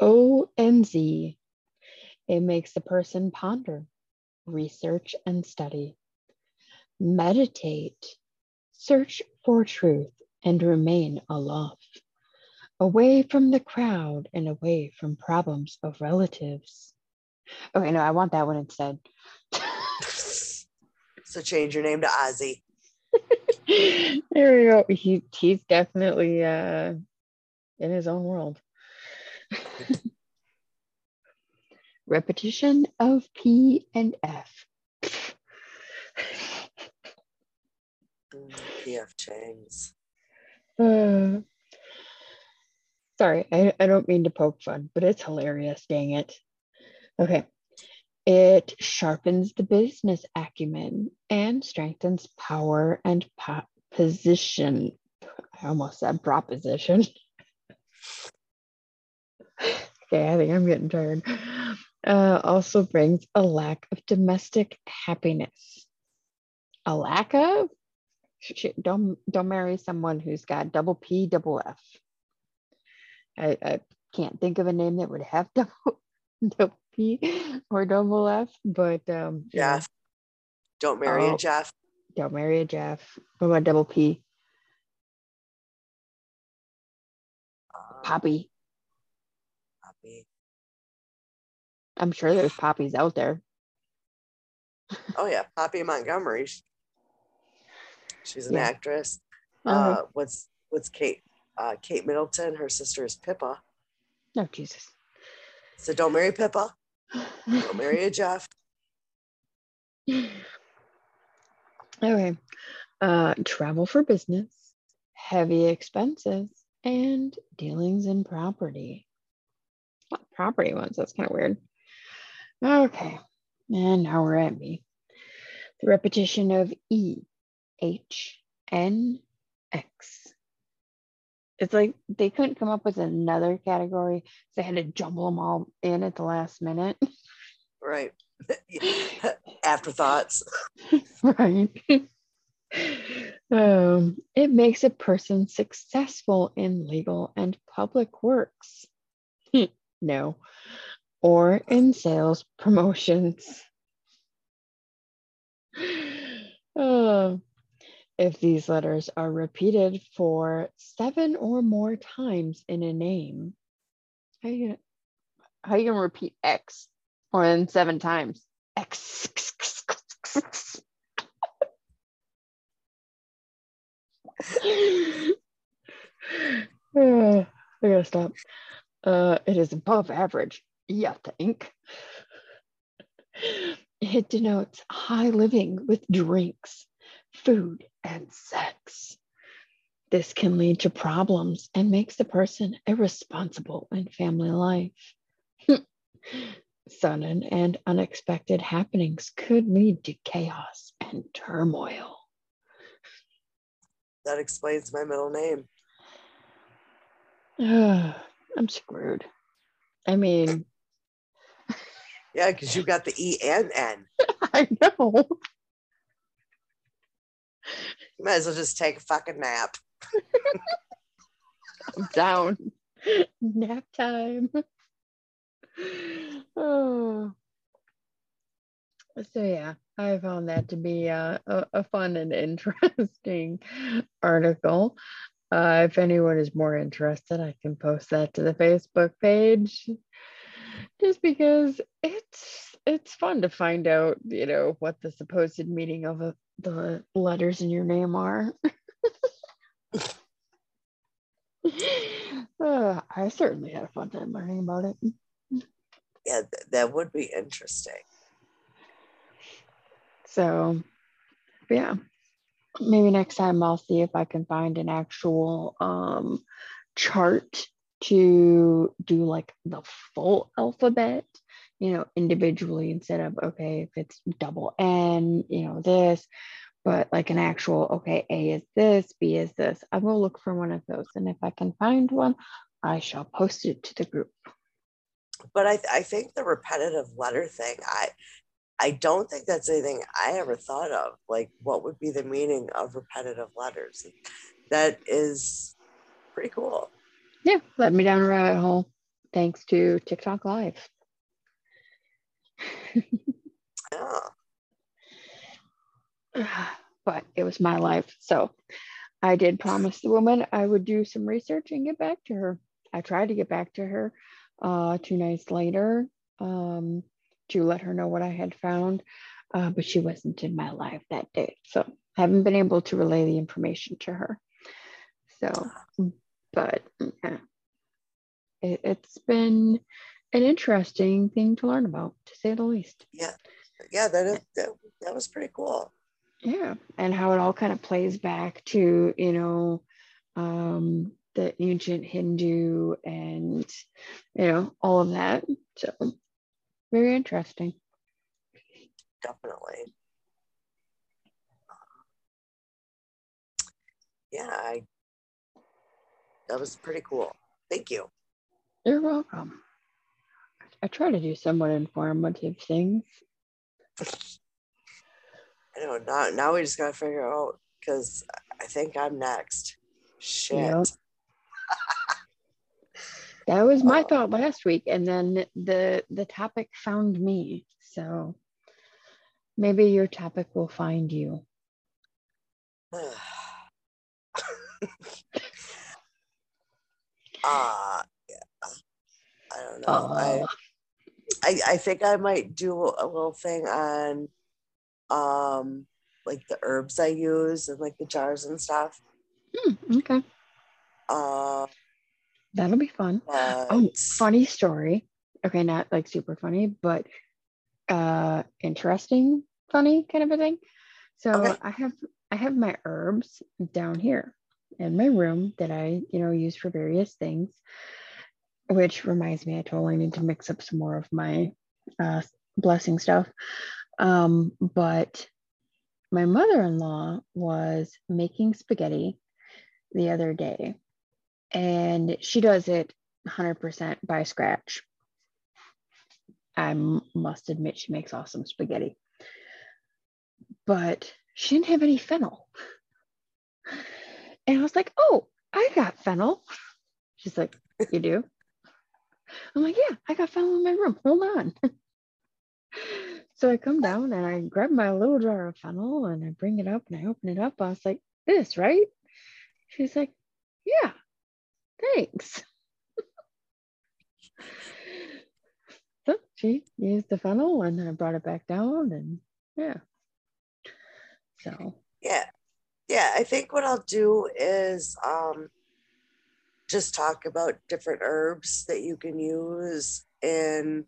Speaker 2: O and Z. It makes the person ponder, research, and study. Meditate, search for truth, and remain aloft, away from the crowd and away from problems of relatives. Okay, no, I want that one instead.
Speaker 1: so change your name to Ozzy.
Speaker 2: there we go. He he's definitely uh in his own world. Repetition of P and F.
Speaker 1: PF Chang's.
Speaker 2: Uh, sorry, I, I don't mean to poke fun, but it's hilarious, dang it. Okay. It sharpens the business acumen and strengthens power and po- position. I almost said proposition. okay, I think I'm getting tired. Uh, also brings a lack of domestic happiness. A lack of? Don't don't marry someone who's got double P, double F. I, I can't think of a name that would have double double P or double F, but um,
Speaker 1: Jeff. Don't marry oh, a Jeff.
Speaker 2: Don't marry a Jeff. What about double P? Poppy.
Speaker 1: Poppy.
Speaker 2: I'm sure there's poppies out there.
Speaker 1: oh yeah, Poppy Montgomery. She's an yeah. actress. Uh-huh. Uh, what's what's Kate? Uh, Kate Middleton. Her sister is Pippa.
Speaker 2: Oh Jesus.
Speaker 1: So don't marry Pippa. Don't marry a Jeff.
Speaker 2: Okay. Uh, travel for business, heavy expenses, and dealings in property. Not property ones. That's kind of weird. Okay. And now we're at me. The repetition of E, H, N, X it's like they couldn't come up with another category. So they had to jumble them all in at the last minute.
Speaker 1: Right. Afterthoughts.
Speaker 2: right. Um, it makes a person successful in legal and public works. no. Or in sales promotions. Uh, if these letters are repeated for seven or more times in a name. How you gonna, how you gonna repeat X more than seven times? X. Uh, I gotta stop. Uh, it is above average, think. It denotes high living with drinks, food, and sex. This can lead to problems and makes the person irresponsible in family life. Sudden and unexpected happenings could lead to chaos and turmoil.
Speaker 1: That explains my middle name.
Speaker 2: I'm screwed. I mean,
Speaker 1: Yeah, because you got the E and N.
Speaker 2: I know.
Speaker 1: You might as well just take a fucking nap.
Speaker 2: I'm down. Nap time. Oh. So yeah, I found that to be uh, a, a fun and interesting article. Uh, if anyone is more interested, I can post that to the Facebook page. Just because it's it's fun to find out, you know, what the supposed meaning of a, the letters in your name are. Uh, I certainly had a fun time learning about it.
Speaker 1: Yeah, th- that would be interesting.
Speaker 2: So, yeah, maybe next time I'll see if I can find an actual um, chart to do like the full alphabet, you know, individually instead of, okay, if it's double N, you know, this, but like an actual, okay, A is this, B is this. I will look for one of those. And if I can find one, I shall post it to the group.
Speaker 1: But I, I think the repetitive letter thing, I I don't think that's anything I ever thought of. Like, what would be the meaning of repetitive letters? That is pretty cool.
Speaker 2: Yeah, led me down a rabbit hole thanks to TikTok Live. But it was my life. So I did promise the woman I would do some research and get back to her. I tried to get back to her uh, two nights later um, to let her know what I had found, uh, but she wasn't in my life that day. So I haven't been able to relay the information to her. So, but yeah, it, it's been an interesting thing to learn about, to say the least.
Speaker 1: Yeah. Yeah, that, is, that that was pretty cool.
Speaker 2: Yeah, and how it all kind of plays back to, you know, um, the ancient Hindu and, you know, all of that. So, very interesting.
Speaker 1: Definitely. Yeah, I that was pretty cool. Thank you.
Speaker 2: You're welcome. I try to do somewhat informative things.
Speaker 1: I know now now we just gotta figure out because I think I'm next. Shit.
Speaker 2: Yep. That was my
Speaker 1: Oh.
Speaker 2: thought last week, and then the the topic found me. So maybe your topic will find you.
Speaker 1: uh yeah. I don't know. I,
Speaker 2: Oh,
Speaker 1: I I think I might do a little thing on um like the herbs I use and like the jars and stuff.
Speaker 2: hmm, okay,
Speaker 1: Uh,
Speaker 2: that'll be fun.
Speaker 1: but
Speaker 2: Oh, funny story. Okay, not like super funny, but uh interesting, funny kind of a thing. So
Speaker 1: Okay.
Speaker 2: I have I have my herbs down here in my room that I, you know, use for various things. Which reminds me, I totally need to mix up some more of my uh, blessing stuff. Um, but my mother-in-law was making spaghetti the other day, and she does it 100% by scratch. I must admit, she makes awesome spaghetti. But she didn't have any fennel. And I was like, oh, I got fennel. She's like, you do? I'm like, yeah, I got fennel in my room. Hold on. so I come down and I grab my little jar of fennel and I bring it up and I open it up. I was like, this, right? She's like, yeah, thanks. so she used the fennel and then I brought it back down and yeah. So
Speaker 1: yeah. Yeah, I think what I'll do is um just talk about different herbs that you can use in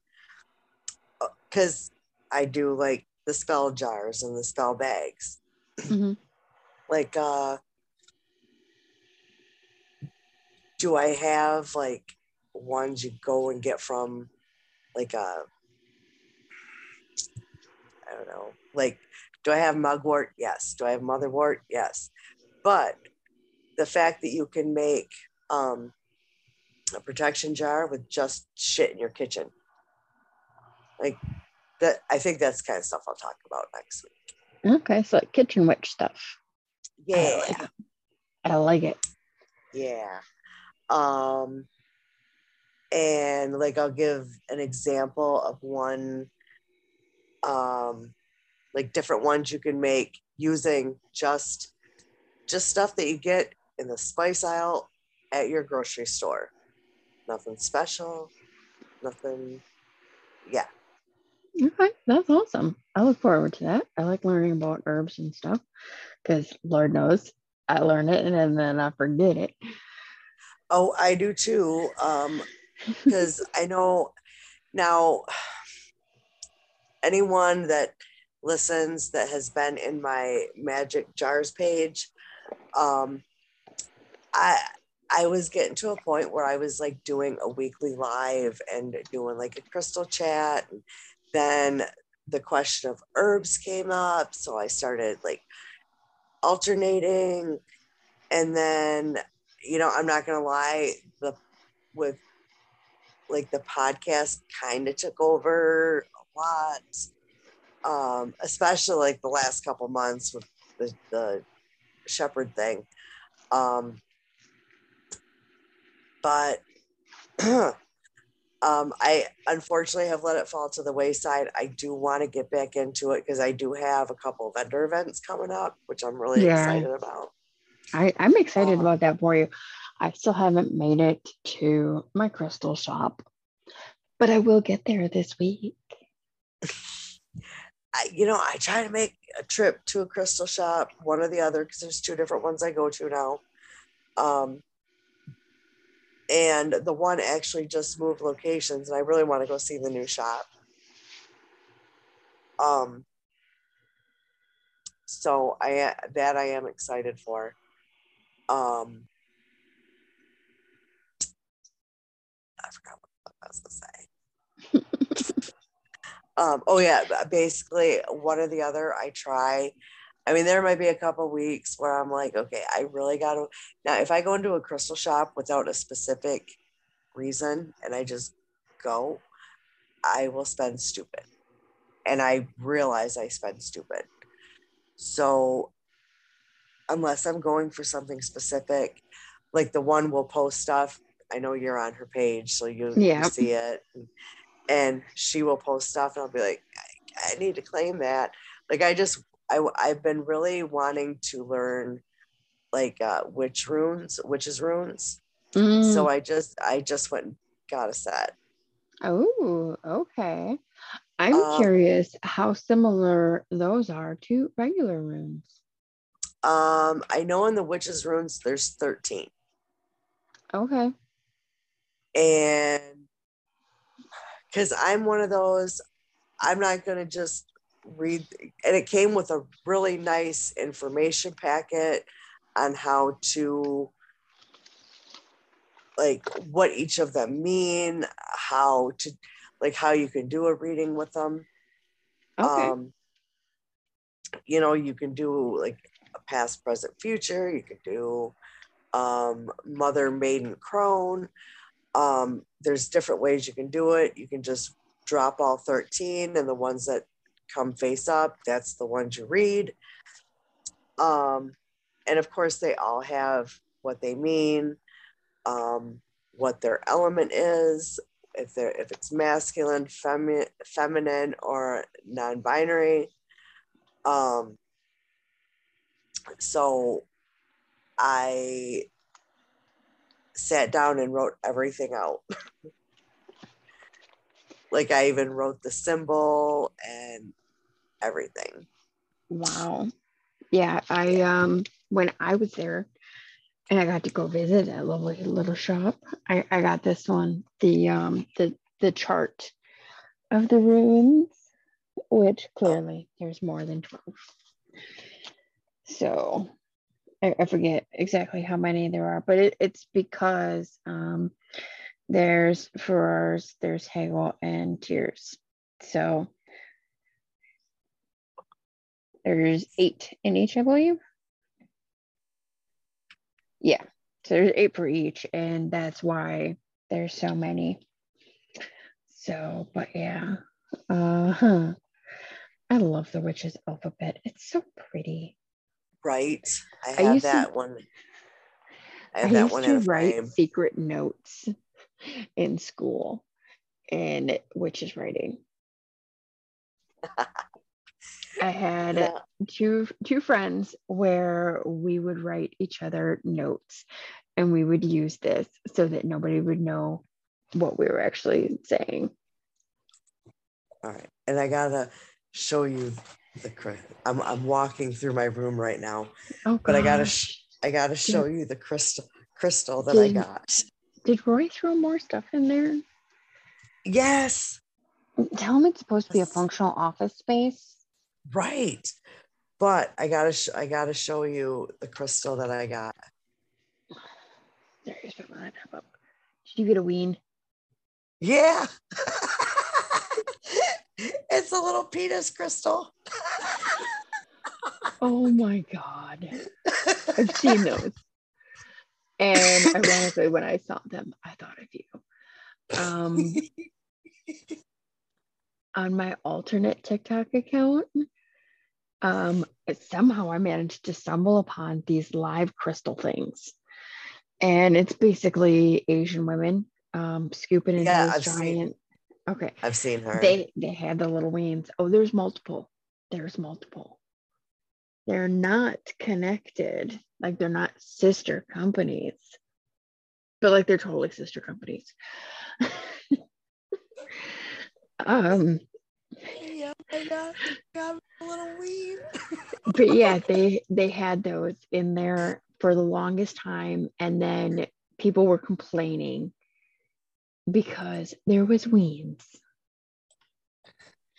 Speaker 1: because uh, I do like the spell jars and the spell bags. Mm-hmm. Like uh do I have like ones you go and get from like a uh, I don't know, like do I have mugwort? Yes. Do I have motherwort? Yes. But the fact that you can make um, a protection jar with just shit in your kitchen, like that, I think that's kind of stuff I'll talk about next week.
Speaker 2: Okay, so like kitchen witch stuff.
Speaker 1: Yeah,
Speaker 2: I like it. I like it.
Speaker 1: Yeah. Um, and like I'll give an example of one um like different ones you can make using just just stuff that you get in the spice aisle at your grocery store. Nothing special, nothing yeah.
Speaker 2: Okay, that's awesome. I look forward to that. I like learning about herbs and stuff because Lord knows I learn it and then I forget it.
Speaker 1: Oh, I do too. Um, because I know now anyone that listens that has been in my magic jars page. Um i i was getting to a point where i was like doing a weekly live and doing like a crystal chat. And then the question of herbs came up so i started like alternating. And then you know i'm not gonna lie the with like the podcast kind of took over a lot um, especially like the last couple months with the, the Sheppard thing um, but um, I unfortunately have let it fall to the wayside. I do want to get back into it because I do have a couple vendor events coming up, which I'm really yeah. excited about.
Speaker 2: I, I'm excited um, about that for you. I still haven't made it to my crystal shop, but I will get there this week.
Speaker 1: I, you know, I try to make a trip to a crystal shop, one or the other, because there's two different ones I go to now. Um, and the one actually just moved locations, and I really want to go see the new shop. Um, so I that I am excited for. Um, I forgot what I was to say. um, oh yeah, basically one or the other. I try. I mean, there might be a couple weeks where I'm like, okay, I really got to. Now, if I go into a crystal shop without a specific reason and I just go, I will spend stupid. And I realize I spend stupid. So, unless I'm going for something specific, like the one will post stuff I know you're on her page, so you, yeah. you see it. And, and, she will post stuff, and I'll be like, I, I need to claim that. Like, I just, I, I've been really wanting to learn like uh, witch runes, witches runes. Mm. So I just, I just went and got a set.
Speaker 2: Oh, okay. I'm um, curious how similar those are to regular runes.
Speaker 1: Um, I know in the witches runes there's 13.
Speaker 2: Okay
Speaker 1: and because I'm one of those, I'm not going to just read. And it came with a really nice information packet on how to, like, what each of them mean, how to, like, how you can do a reading with them. Okay. Um, you know, you can do like a past, present, future. You could do um, mother, maiden, crone. Um, there's different ways you can do it. You can just drop all 13 and the ones that come face up, that's the ones you read. Um, and of course, they all have what they mean, um, what their element is, if they're if it's masculine, femi- feminine, or non-binary. Um, so I sat down and wrote everything out. Like I even wrote the symbol and everything.
Speaker 2: Wow. Yeah, I um when I was there and I got to go visit that lovely little shop, I, I got this one, the um the the chart of the runes, which clearly there's more than 12. So I, I forget exactly how many there are, but it, it's because um there's Furors, there's Hagal and Tyr's. So there's eight in each, I believe. Yeah, so there's eight for each, and that's why there's so many. So, but yeah, uh huh. I love the witch's alphabet. It's so pretty.
Speaker 1: Right. I have that to, one.
Speaker 2: I have I that one to write frame. secret notes in school and which is writing. I had yeah. two two friends where we would write each other notes and we would use this so that nobody would know what we were actually saying.
Speaker 1: All right. And I gotta show you the I'm I'm walking through my room right now. Oh, but I gotta sh- I gotta show you the crystal crystal that did, I got.
Speaker 2: Did Roy throw more stuff in there?
Speaker 1: Yes.
Speaker 2: Tell him it's supposed to be a functional office space.
Speaker 1: Right. But I gotta sh- I gotta show you the crystal that I got.
Speaker 2: There is my laptop. Did you get a ween?
Speaker 1: Yeah. it's a little penis crystal.
Speaker 2: oh my god. I've seen those. And ironically, when I saw them, I thought of you. Um, on my alternate TikTok account, um, somehow I managed to stumble upon these live crystal things. And it's basically Asian women um, scooping into yeah, this I've giant. Seen, okay.
Speaker 1: I've seen her.
Speaker 2: They they had the little weens. Oh, there's multiple. There's multiple. They're not connected. Like they're not sister companies. But like they're totally sister companies. um yeah, I got, got a little weed. but yeah, they they had those in there for the longest time, and then people were complaining because there was weens.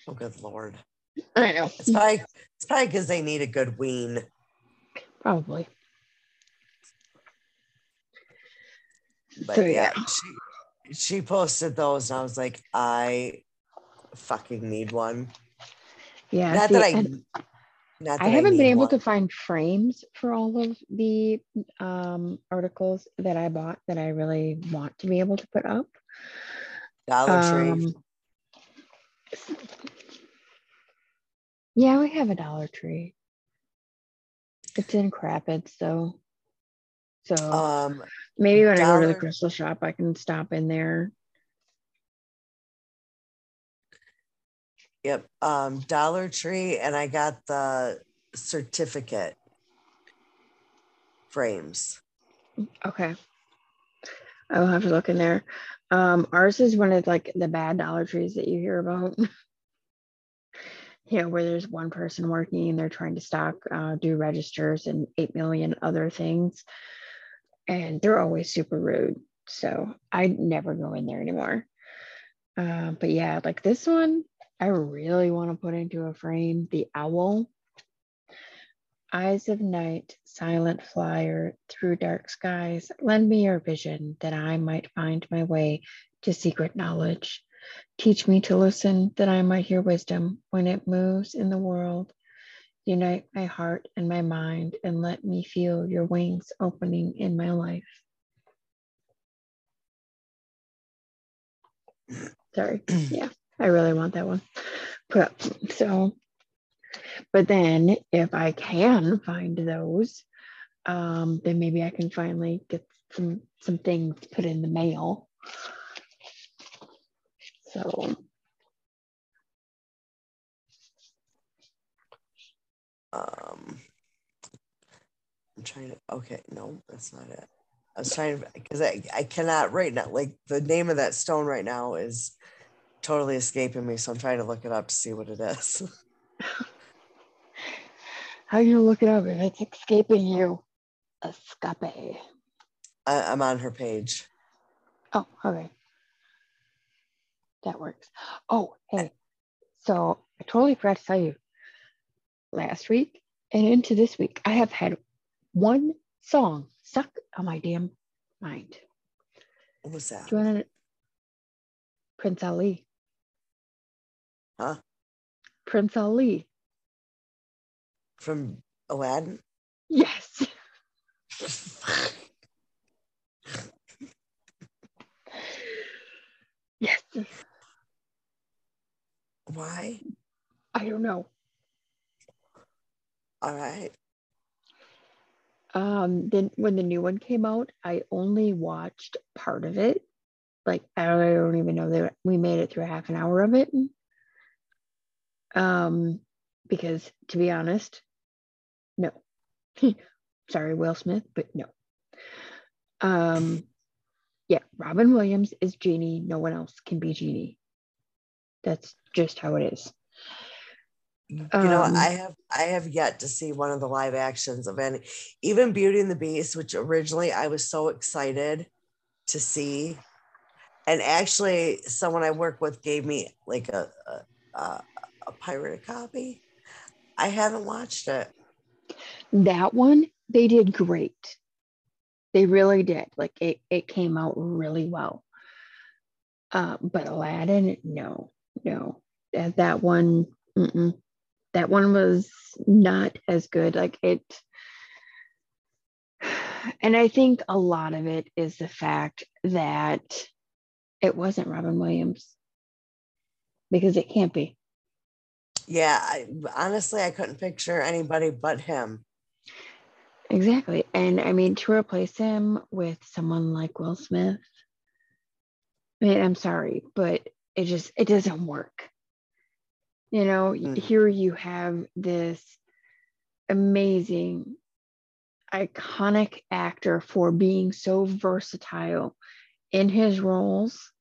Speaker 1: Oh, good lord!
Speaker 2: I know.
Speaker 1: It's probably it's probably because they need a good wean.
Speaker 2: Probably.
Speaker 1: But so, yeah, yeah, she she posted those, and I was like, I fucking need one.
Speaker 2: Yeah. Not see, that I not that I haven't I been able one. to find frames for all of the um, articles that I bought that I really want to be able to put up.
Speaker 1: Dollar Tree. Um,
Speaker 2: yeah, we have a Dollar Tree. It's in Crapids, so so um, maybe when dollar, I go to the crystal shop, I can stop in there
Speaker 1: Yep. Um, Dollar Tree, and I got the certificate frames.
Speaker 2: Okay. I will have to look in there. Um, ours is one of like the bad Dollar Trees that you hear about. you know, where there's one person working and they're trying to stock, uh, do registers and 8 million other things. And they're always super rude. So I never go in there anymore. Uh, but yeah, like this one, I really want to put into a frame the owl. Eyes of night, silent flyer through dark skies, lend me your vision that I might find my way to secret knowledge. Teach me to listen that I might hear wisdom when it moves in the world. Unite my heart and my mind and let me feel your wings opening in my life. Sorry. Yeah. I really want that one put up. So, but then if I can find those, um, then maybe I can finally get some some things put in the mail. So.
Speaker 1: Um, I'm trying to. Okay, no, that's not it. I was trying to because I, I cannot right now. Like the name of that stone right now is totally escaping me. So I'm trying to look it up to see what it is.
Speaker 2: How are you look it up if it's escaping you? Escape.
Speaker 1: I, I'm on her page.
Speaker 2: Oh, okay. That works. Oh, hey. So I totally forgot to tell you last week and into this week, I have had one song stuck on my damn mind.
Speaker 1: What was that?
Speaker 2: Do you want to? Prince Ali.
Speaker 1: Huh?
Speaker 2: Prince Ali.
Speaker 1: From Aladdin?
Speaker 2: Yes. yes.
Speaker 1: Why?
Speaker 2: I don't know.
Speaker 1: All right.
Speaker 2: Um, then when the new one came out, I only watched part of it. Like I don't, I don't even know that we made it through half an hour of it. Um, because to be honest, no. Sorry, Will Smith, but no. Um, yeah, Robin Williams is Genie. No one else can be Genie. That's just how it is.
Speaker 1: You know,
Speaker 2: Um,
Speaker 1: I have I have yet to see one of the live actions of any, even Beauty and the Beast, which originally I was so excited to see, and actually someone I work with gave me like a a, a, a pirated copy. I haven't watched it.
Speaker 2: That one, they did great. They really did. Like it, it came out really well. Uh, but Aladdin, no, no. That, that one, mm-mm. that one was not as good. Like it, and I think a lot of it is the fact that it wasn't Robin Williams because it can't be.
Speaker 1: Yeah, I, honestly, I couldn't picture anybody but him.
Speaker 2: Exactly. And I mean, to replace him with someone like Will Smith, I mean, I'm sorry, but it just it doesn't work. You know,
Speaker 1: Mm.
Speaker 2: here you have this amazing, iconic actor for being so versatile in his roles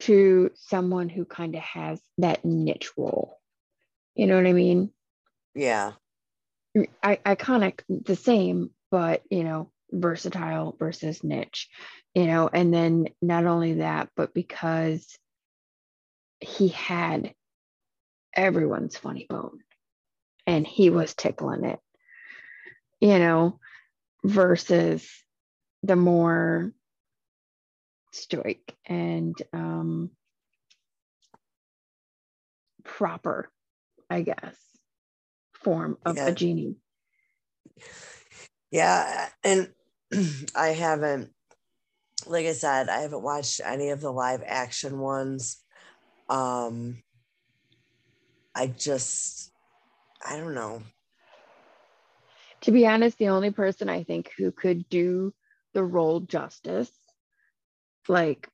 Speaker 2: to someone who kind of has that niche role. You know what I mean?
Speaker 1: Yeah,
Speaker 2: I, iconic the same but you know versatile versus niche you know and then not only that but because he had everyone's funny bone and he was tickling it you know versus the more stoic and um proper i guess form of
Speaker 1: Yeah.
Speaker 2: a genie
Speaker 1: yeah, and I haven't, like I said, I haven't watched any of the live action ones. Um, I just, I don't know.
Speaker 2: to be honest, the only person I think who could do the role justice, like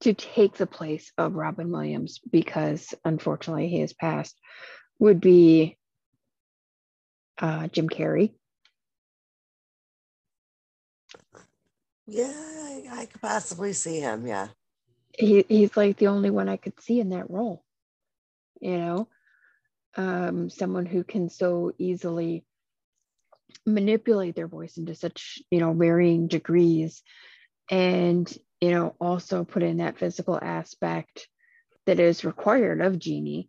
Speaker 2: to take the place of Robin Williams, because unfortunately he has passed, would be uh, Jim Carrey.
Speaker 1: Yeah, I, I could possibly see him. Yeah.
Speaker 2: He, he's like the only one I could see in that role, you know, um, someone who can so easily manipulate their voice into such, you know, varying degrees and, you know, also put in that physical aspect that is required of Genie.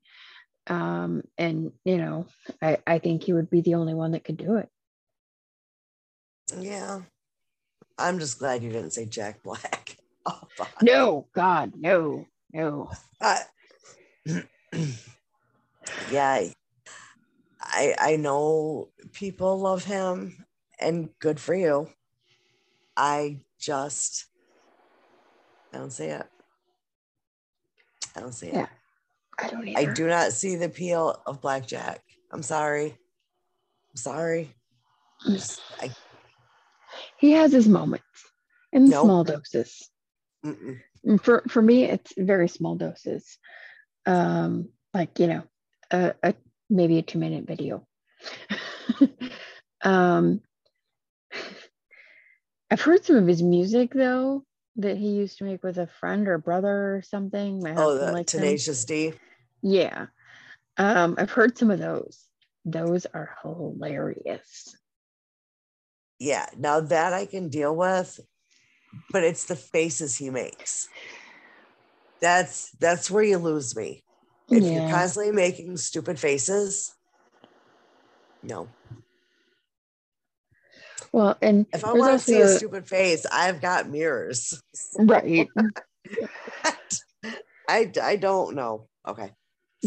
Speaker 2: Um, and, you know, I, I think he would be the only one that could do it.
Speaker 1: Yeah. I'm just glad you didn't say Jack Black. Oh.
Speaker 2: No, God, no, no.
Speaker 1: I- yeah, I I know people love him, and good for you. I just I don't see it. I don't see it.
Speaker 2: I don't either.
Speaker 1: I do not see the appeal of blackjack. I'm sorry. I'm sorry. Just, I,
Speaker 2: He has his moments in
Speaker 1: Nope.
Speaker 2: small doses.
Speaker 1: mm-mm.
Speaker 2: For for me, it's very small doses. Um, like you know, a, a maybe a two minute video. um, I've heard some of his music though. That he used to make with a friend or brother or something. My
Speaker 1: Oh, the
Speaker 2: them.
Speaker 1: Tenacious D.
Speaker 2: Yeah. Um, I've heard some of those. Those are hilarious.
Speaker 1: Yeah, now that I can deal with, but it's the faces he makes. That's that's where you lose me. If you're constantly making stupid faces, no.
Speaker 2: Well, and
Speaker 1: If I want to see a stupid face, I've got mirrors.
Speaker 2: right.
Speaker 1: I I don't know. Okay.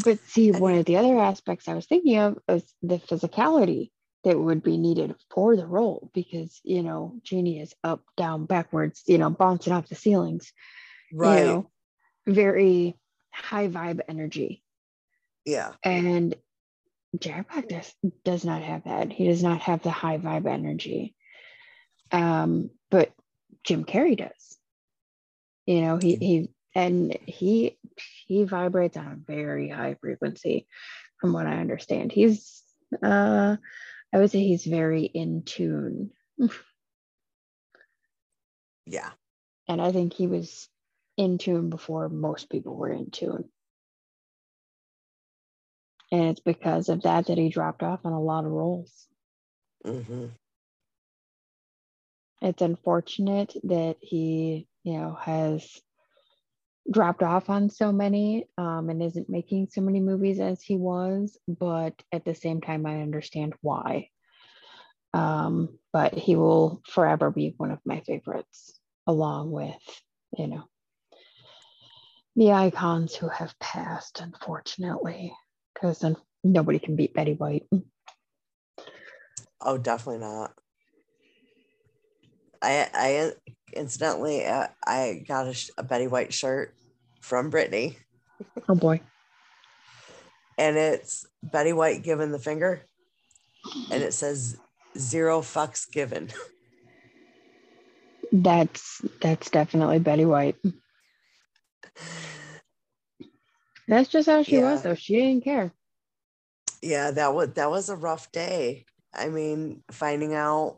Speaker 2: But see, one of the other aspects I was thinking of is the physicality that would be needed for the role because, you know, Genie is up, down, backwards, you know, bouncing off the ceilings,
Speaker 1: Right.
Speaker 2: you know, very high vibe energy.
Speaker 1: Yeah.
Speaker 2: And Jack Black does, does not have that. He does not have the high vibe energy. Um, but Jim Carrey does. You know, he he and he he vibrates on a very high frequency, from what I understand. He's uh I would say he's very in tune.
Speaker 1: Yeah.
Speaker 2: And I think he was in tune before most people were in tune. And it's because of that that he dropped off on a lot of roles.
Speaker 1: hmm
Speaker 2: It's unfortunate that he, you know, has dropped off on so many um, and isn't making so many movies as he was, but at the same time, I understand why. Um, but he will forever be one of my favorites, along with, you know, the icons who have passed, unfortunately, because nobody can beat Betty White.
Speaker 1: Oh, definitely not. I I incidentally uh, I got a, sh- a Betty White shirt from Brittany,
Speaker 2: Oh boy.
Speaker 1: and it's Betty White giving the finger, and it says zero fucks given.
Speaker 2: That's that's definitely Betty White. That's just how she was, though. She didn't care.
Speaker 1: yeah, that was that was a rough day. I mean, finding out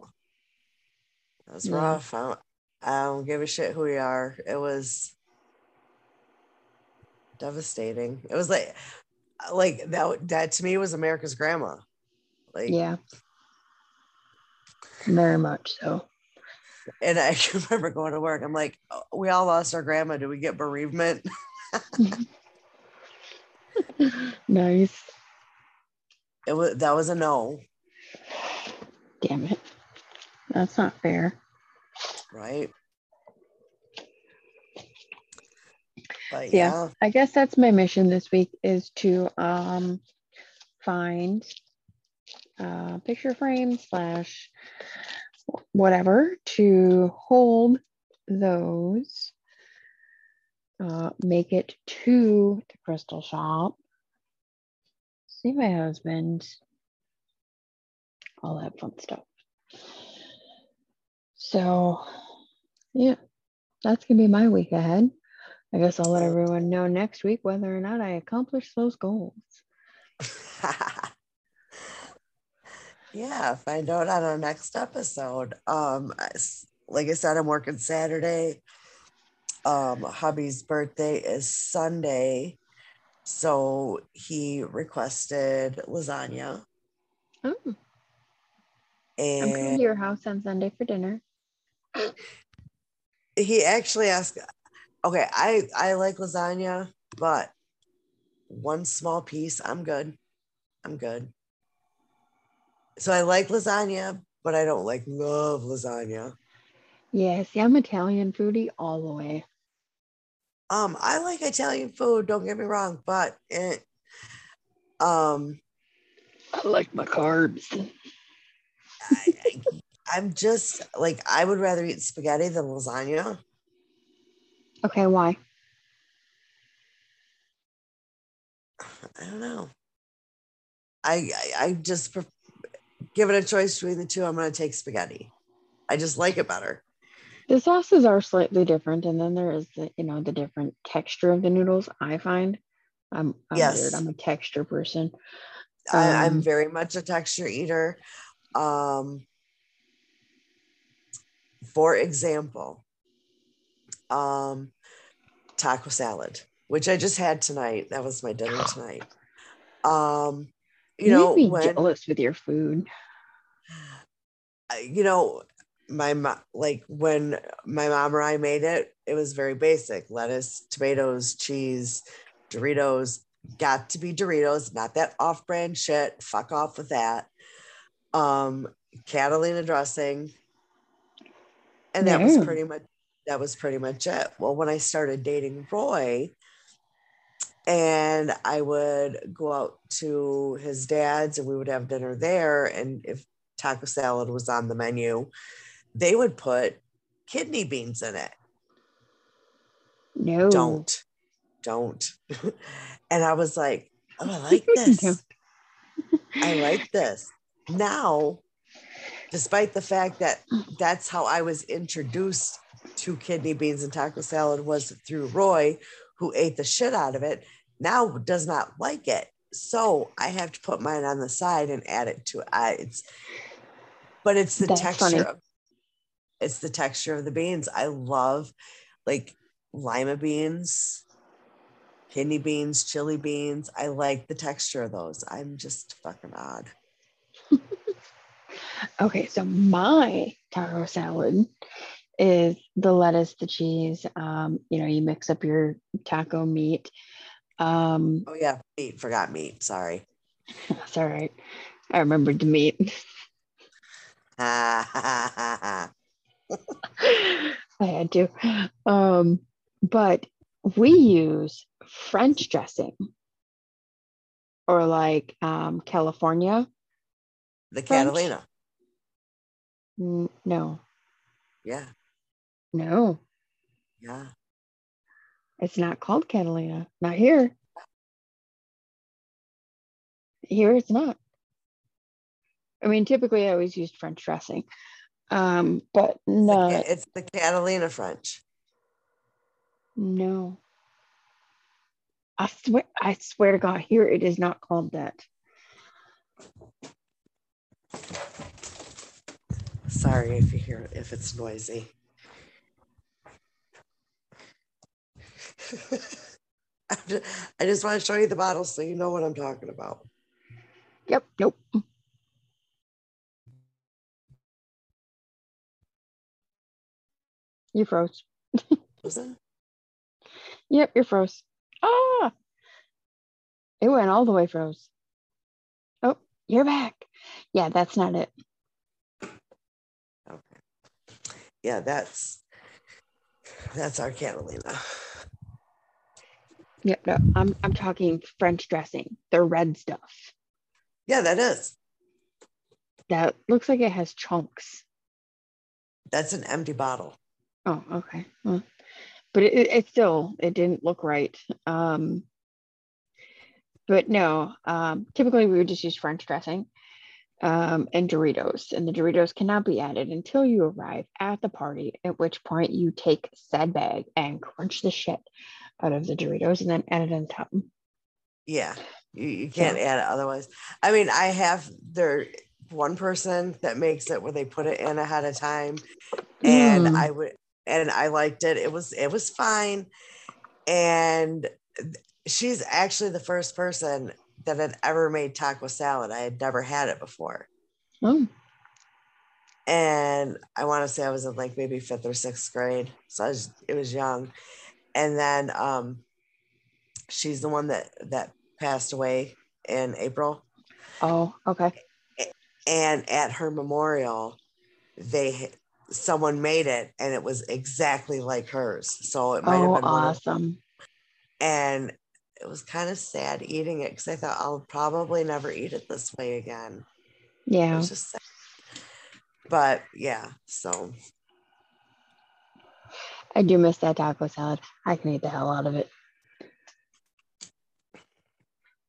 Speaker 1: that was
Speaker 2: Yeah.
Speaker 1: rough. I don't, I don't give a shit who we are. It was devastating. It was like like that that to me was America's grandma. Like
Speaker 2: Yeah. Very much so.
Speaker 1: and I can remember going to work. I'm like, "Oh, we all lost our grandma. Do we get bereavement?
Speaker 2: nice.
Speaker 1: It was that was a no,
Speaker 2: Damn it. That's not fair.
Speaker 1: Right? But
Speaker 2: Yeah.
Speaker 1: yeah,
Speaker 2: I guess that's my mission this week is to um find uh picture frame slash whatever to hold those uh make it to the crystal shop see my husband all that fun stuff so yeah that's gonna be my week ahead I guess I'll let everyone know next week whether or not I accomplish those goals.
Speaker 1: yeah. Find out on our next episode. Um, like I said, I'm working Saturday. Um, hubby's birthday is Sunday, so he requested lasagna,
Speaker 2: Oh, I'm coming
Speaker 1: and
Speaker 2: to your house on Sunday for dinner.
Speaker 1: He actually asked okay i i like lasagna but one small piece i'm good i'm good so i like lasagna but i don't like love lasagna
Speaker 2: Yeah, see, I'm Italian foodie all the way.
Speaker 1: um i like italian food don't get me wrong but it um
Speaker 2: I like my carbs.
Speaker 1: I, I, i'm just like i would rather eat spaghetti than lasagna
Speaker 2: Okay, why?
Speaker 1: i don't know i i, I just pref- given a choice between the two i'm going to take spaghetti i just like it better
Speaker 2: The sauces are slightly different, and then there is the you know the different texture of the noodles. I find I'm, I'm
Speaker 1: Yes.
Speaker 2: weird. I'm a texture person.
Speaker 1: I, I'm
Speaker 2: Um,
Speaker 1: very much a texture eater. Um, for example, um, taco salad, which I just had tonight. That was my dinner tonight. Um, you,
Speaker 2: You
Speaker 1: know,
Speaker 2: be
Speaker 1: when
Speaker 2: jealous with your food.
Speaker 1: You know, my mom, like when my mom or I made it, it was very basic: lettuce, tomatoes, cheese, Doritos. Got to be Doritos, not that off-brand shit. Fuck off with that. Um, Catalina dressing, and that was pretty much that was pretty much it. Well, when I started dating Roy, and I would go out to his dad's and we would have dinner there. And if taco salad was on the menu, they would put kidney beans in it.
Speaker 2: No.
Speaker 1: Don't, don't. and I was like, oh, I like this. I like this. Now, despite the fact that mm. that's how I was introduced to kidney beans and taco salad was through Roy, who ate the shit out of it, now does not like it. So I have to put mine on the side and add it to I it's but it's the
Speaker 2: That's
Speaker 1: texture of it's the texture of the beans. I love like lima beans, kidney beans, chili beans. I like the texture of those. I'm just fucking odd.
Speaker 2: Okay, so my taco salad is the lettuce, the cheese. Um, you know, you mix up your taco meat. Um,
Speaker 1: Oh yeah, meat. Forgot meat. Sorry.
Speaker 2: that's all right. I remembered the meat. I had to. Um, but we use French dressing or like um, California.
Speaker 1: The
Speaker 2: French?
Speaker 1: Catalina.
Speaker 2: N- No,
Speaker 1: Yeah,
Speaker 2: no,
Speaker 1: yeah.
Speaker 2: it's not called Catalina. Not here. Here it's not. I mean, typically I always used French dressing, um, but
Speaker 1: It's the,
Speaker 2: no,
Speaker 1: it's the Catalina French.
Speaker 2: no. I swear, I swear to God, here it is not called that.
Speaker 1: Sorry if you hear if it's noisy. I just want to show you the bottle so you know what I'm talking about.
Speaker 2: Yep, nope. You froze.
Speaker 1: Was it?
Speaker 2: Yep, you're froze. Ah, it went all the way froze. Oh, you're back. Yeah, that's not it.
Speaker 1: Okay. Yeah, that's that's our Catalina.
Speaker 2: Yep, no, I'm I'm talking French dressing, the red stuff.
Speaker 1: Yeah, that is.
Speaker 2: That looks like it has chunks.
Speaker 1: That's an empty bottle.
Speaker 2: Oh, okay. Well, but it, it, it still it didn't look right. Um, but no, um, typically we would just use French dressing um, and Doritos, and the Doritos cannot be added until you arrive at the party. At which point you take said bag and crunch the shit out of the Doritos and then add it on top.
Speaker 1: Yeah, you, you can't add it otherwise. I mean, I have there one person that makes it where they put it in ahead of time, and
Speaker 2: Mm.
Speaker 1: I would and I liked it. It was it was fine, and she's actually the first person that had ever made taco salad. I had never had it before,
Speaker 2: Oh,
Speaker 1: and I want to say I was in like maybe fifth or sixth grade, so I was it was young, and then um, she's the one that that passed away in April.
Speaker 2: oh, okay.
Speaker 1: and at her memorial they someone made it and it was exactly like hers so it might
Speaker 2: Oh,
Speaker 1: have been one of,
Speaker 2: awesome.
Speaker 1: and it was kind of sad eating it because i thought i'll probably never eat it this way again it
Speaker 2: Yeah.
Speaker 1: was just sad. but yeah so
Speaker 2: I do miss that taco salad. I can eat the hell out of it.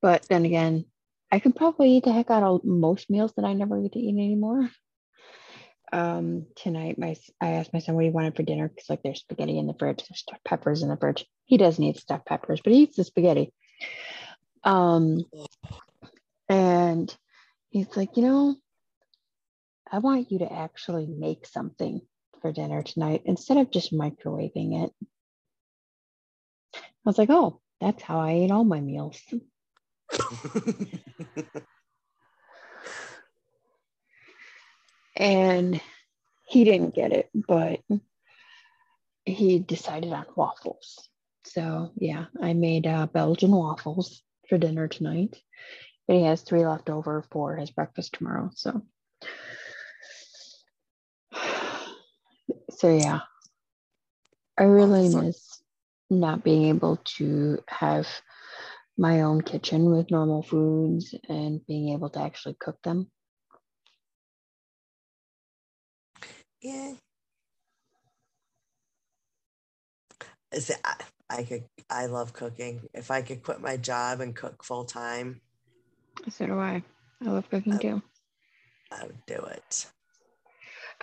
Speaker 2: But then again, I could probably eat the heck out of most meals that I never get to eat anymore. Um, tonight, my I asked my son what he wanted for dinner because like there's spaghetti in the fridge, there's stuffed peppers in the fridge. He doesn't eat stuffed peppers, but he eats the spaghetti. Um, and he's like, you know, I want you to actually make something for dinner tonight instead of just microwaving it. I was like, oh, that's how I eat all my meals. and he didn't get it, but he decided on waffles. So yeah, I made uh, Belgian waffles for dinner tonight. But he has three left over for his breakfast tomorrow. So so yeah. I really miss not being able to have my own kitchen with normal foods and being able to actually cook them.
Speaker 1: Yeah. It, I, I could I love cooking. If I could quit my job and cook full time.
Speaker 2: So do I. I love cooking I, too.
Speaker 1: I would do it.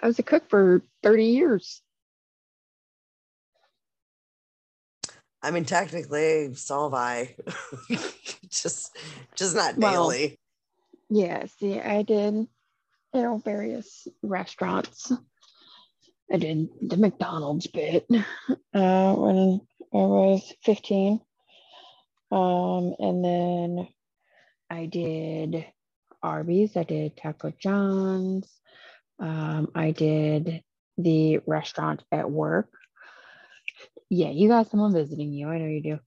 Speaker 2: I was a cook for 30 years.
Speaker 1: I mean, technically, so have I. just, just not daily.
Speaker 2: Well, yeah. See, I did, you know, various restaurants. I did the McDonald's bit uh, when I was 15. Um, and then I did Arby's, I did Taco John's, um, I did the restaurant at work. Yeah, you got someone visiting you. I know you do.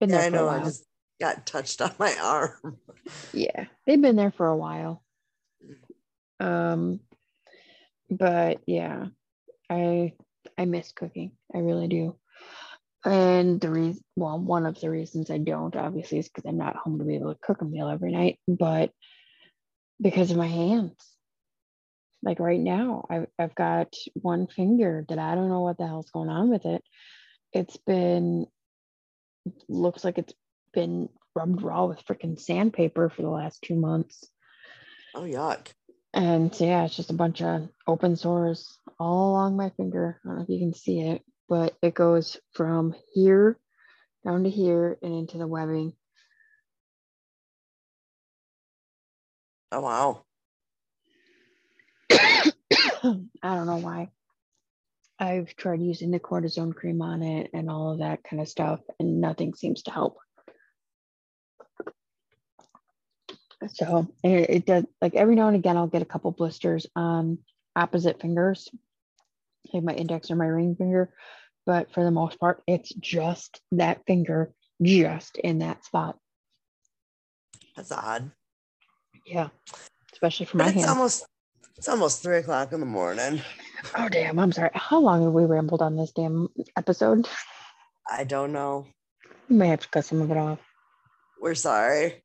Speaker 1: Been yeah, I know. I just got touched on my arm.
Speaker 2: yeah, they've been there for a while. Um, but yeah, I I miss cooking. I really do. And the reason, well, one of the reasons I don't obviously is because I'm not home to be able to cook a meal every night, but because of my hands. Like right now, I've, I've got one finger that I don't know what the hell's going on with it. It's been, looks like it's been rubbed raw with freaking sandpaper for the last two months.
Speaker 1: Oh, yuck.
Speaker 2: And yeah, it's just a bunch of open sores all along my finger. I don't know if you can see it, but it goes from here down to here and into the webbing.
Speaker 1: Oh, wow.
Speaker 2: I don't know why. I've tried using the cortisone cream on it and all of that kind of stuff, and nothing seems to help. So it, it does like every now and again, I'll get a couple blisters on opposite fingers, like my index or my ring finger. But for the most part, it's just that finger, just in that spot.
Speaker 1: That's odd.
Speaker 2: Yeah, especially for my
Speaker 1: it's
Speaker 2: hands.
Speaker 1: Almost, it's almost three o'clock in the morning.
Speaker 2: Oh damn! I'm sorry. How long have we rambled on this damn episode?
Speaker 1: I don't know.
Speaker 2: We may have to cut some of it off.
Speaker 1: We're sorry.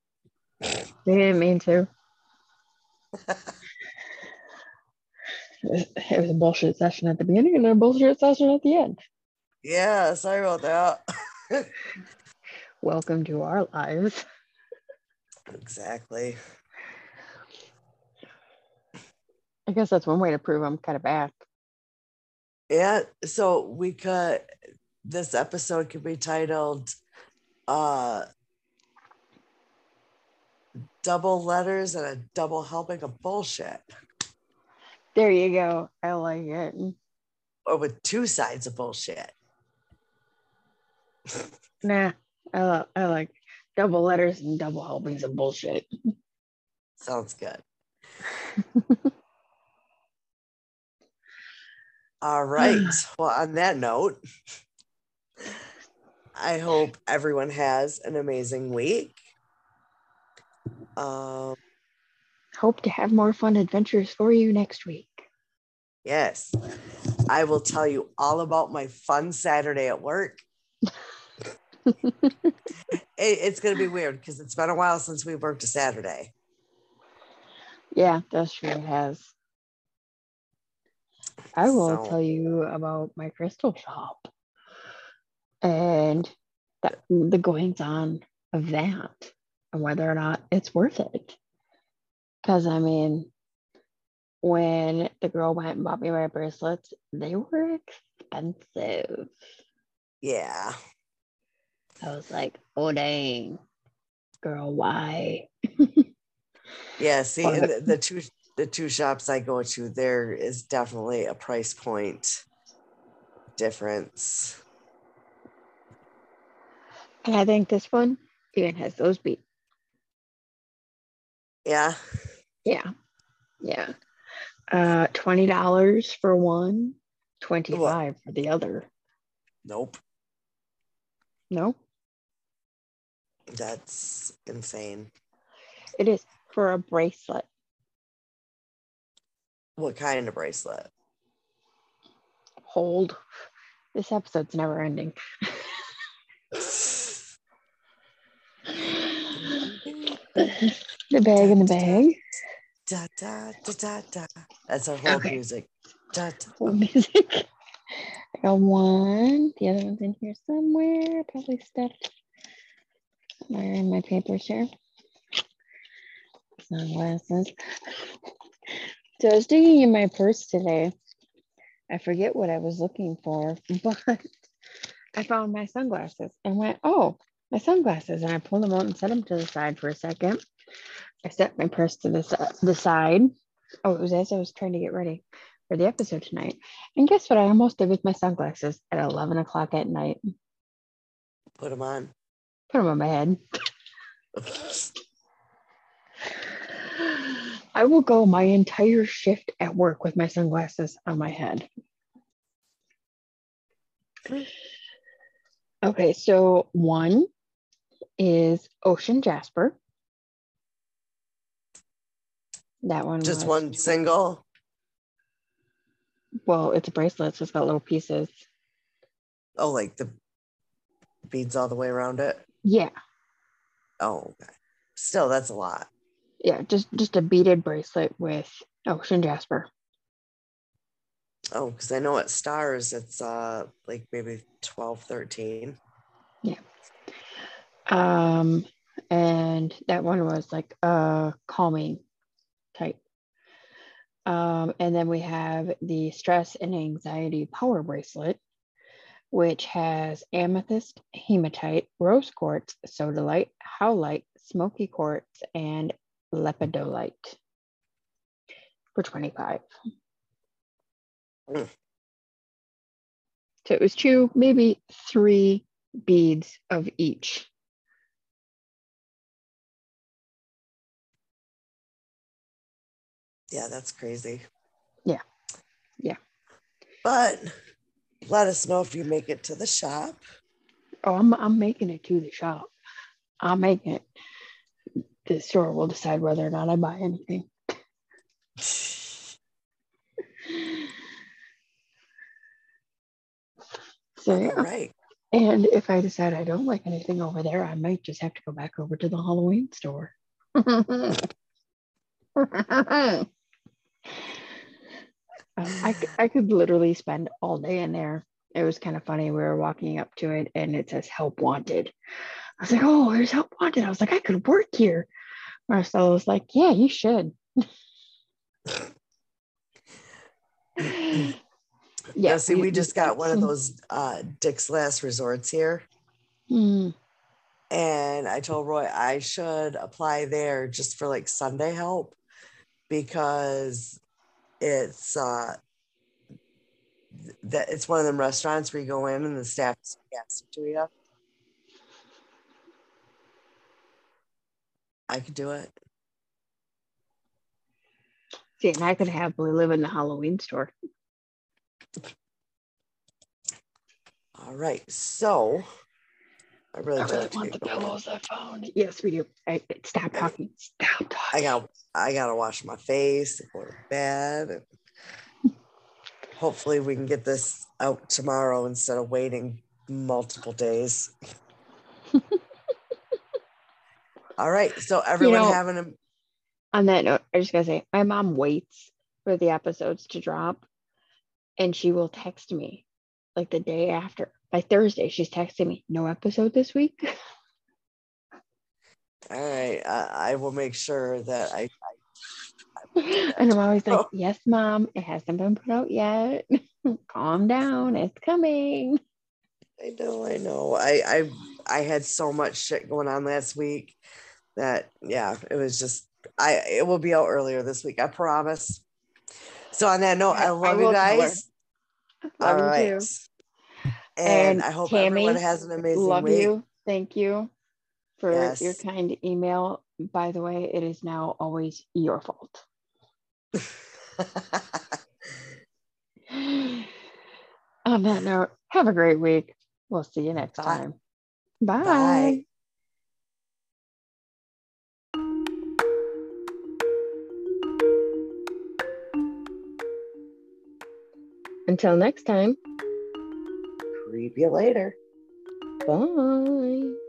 Speaker 2: We didn't mean to. it was a bullshit session at the beginning and a bullshit session at the end.
Speaker 1: Yeah, sorry about that.
Speaker 2: Welcome to our lives.
Speaker 1: Exactly.
Speaker 2: I guess that's one way to prove I'm kind of back.
Speaker 1: Yeah, so we could this episode could be titled uh double letters and a double helping of bullshit.
Speaker 2: There you go. I like it.
Speaker 1: Or with two sides of bullshit.
Speaker 2: nah, I, love, I like double letters and double helpings of bullshit.
Speaker 1: Sounds good. All right. well, on that note, I hope everyone has an amazing week. Um,
Speaker 2: Hope to have more fun adventures for you next week.
Speaker 1: Yes. I will tell you all about my fun Saturday at work. it, it's going to be weird because it's been a while since we worked a Saturday.
Speaker 2: Yeah, that's true. It has. I will so, tell you about my crystal shop and that, the goings on of that and whether or not it's worth it. Because I mean, when the girl went and bought me my bracelets, they were expensive.
Speaker 1: Yeah.
Speaker 2: I was like, oh dang, girl, why?
Speaker 1: yeah, see, the, the two the two shops I go to, there is definitely a price point difference.
Speaker 2: And I think this one even has those beats.
Speaker 1: Yeah.
Speaker 2: Yeah. Yeah. Uh twenty dollars for one, 25 for the other.
Speaker 1: Nope.
Speaker 2: No,
Speaker 1: That's insane.
Speaker 2: it is for a bracelet.
Speaker 1: What kind of bracelet?
Speaker 2: Hold. This episode's never ending. the bag in the bag.
Speaker 1: Da, da, da, da, da. That's our whole
Speaker 2: Okay.
Speaker 1: music. Da, da.
Speaker 2: Hold music. I got one. The other one's in here somewhere. Probably stuffed somewhere in my papers here. Sunglasses. So I was digging in my purse today. I forget what I was looking for, but I found my sunglasses and went, oh, my sunglasses. And I pulled them out and set them to the side for a second. I set my purse to the, the side. Oh, it was as I was trying to get ready for the episode tonight. And guess what? I almost did with my sunglasses at 11 o'clock at night.
Speaker 1: Put them on.
Speaker 2: Put them on my head. I will go my entire shift at work with my sunglasses on my head. Okay, so one is Ocean Jasper. That one
Speaker 1: Just
Speaker 2: was-
Speaker 1: one single.
Speaker 2: Well, it's a bracelet, so it's got little pieces.
Speaker 1: Oh, like the beads all the way around it.
Speaker 2: Yeah,
Speaker 1: Oh, okay. Still, that's a lot.
Speaker 2: yeah, just just a beaded bracelet with Ocean Jasper.
Speaker 1: Oh, because I know at stars it's uh like maybe 12, 13. Yeah.
Speaker 2: Um, and that one was like a calming type. Um, and then we have the stress and anxiety power bracelet, which has amethyst, hematite, rose quartz, sodalite, howlite, smoky quartz, and lepidolite for 25.
Speaker 1: Mm.
Speaker 2: So it was two, maybe three beads of each.
Speaker 1: Yeah, that's crazy.
Speaker 2: Yeah. Yeah.
Speaker 1: But let us know if you make it to the shop.
Speaker 2: Oh, I'm I'm making it to the shop. I'm making it. The store will decide whether or not I buy anything. So yeah.
Speaker 1: right.
Speaker 2: And if I decide I don't like anything over there, I might just have to go back over to the Halloween store. Um, I, I could literally spend all day in there. It was kind of funny. We were walking up to it and it says help wanted. I was like, oh, there's help wanted. I was like, I could work here. Marcella was like, yeah, you should.
Speaker 1: Yeah,
Speaker 2: yeah.
Speaker 1: see, we just got one of those uh Dick's Last Resorts here.
Speaker 2: Mm,
Speaker 1: And I told Roy I should apply there just for like Sunday help because it's uh that it's one of them restaurants where you go in and the staff is nasty to you. I could do it.
Speaker 2: see, and I could happily live in the Halloween store.
Speaker 1: All right. So I really,
Speaker 2: I really want the
Speaker 1: going.
Speaker 2: pillows I found. Yes, we do. I, stop talking. Stop talking.
Speaker 1: I got I gotta wash my face and go to bed. And hopefully we can get this out tomorrow instead of waiting multiple days. All right. So everyone
Speaker 2: know-
Speaker 1: having a
Speaker 2: On that note, I just gotta say, my mom waits for the episodes to drop, and she will text me like the day after. By Thursday, she's texting me, "No episode this week."
Speaker 1: all right. I, I will make sure that I
Speaker 2: and I'm always like. "Yes, mom, it hasn't been put out yet. Calm down, it's coming."
Speaker 1: I know, I know. I I I had so much shit going on last week that yeah, it was just I it will be out earlier this week, I promise. So on that note, I
Speaker 2: I
Speaker 1: love
Speaker 2: will
Speaker 1: you guys.
Speaker 2: Love
Speaker 1: All
Speaker 2: too.
Speaker 1: And,
Speaker 2: And
Speaker 1: I hope
Speaker 2: Tammy,
Speaker 1: everyone has an amazing
Speaker 2: Love
Speaker 1: week.
Speaker 2: you. thank you for
Speaker 1: Yes.
Speaker 2: your kind email. By the way, it is now always your fault. On that note, have a great week. We'll see you next
Speaker 1: Bye.
Speaker 2: time. Bye.
Speaker 1: Bye.
Speaker 2: Until next time,
Speaker 1: Creep you later.
Speaker 2: bye.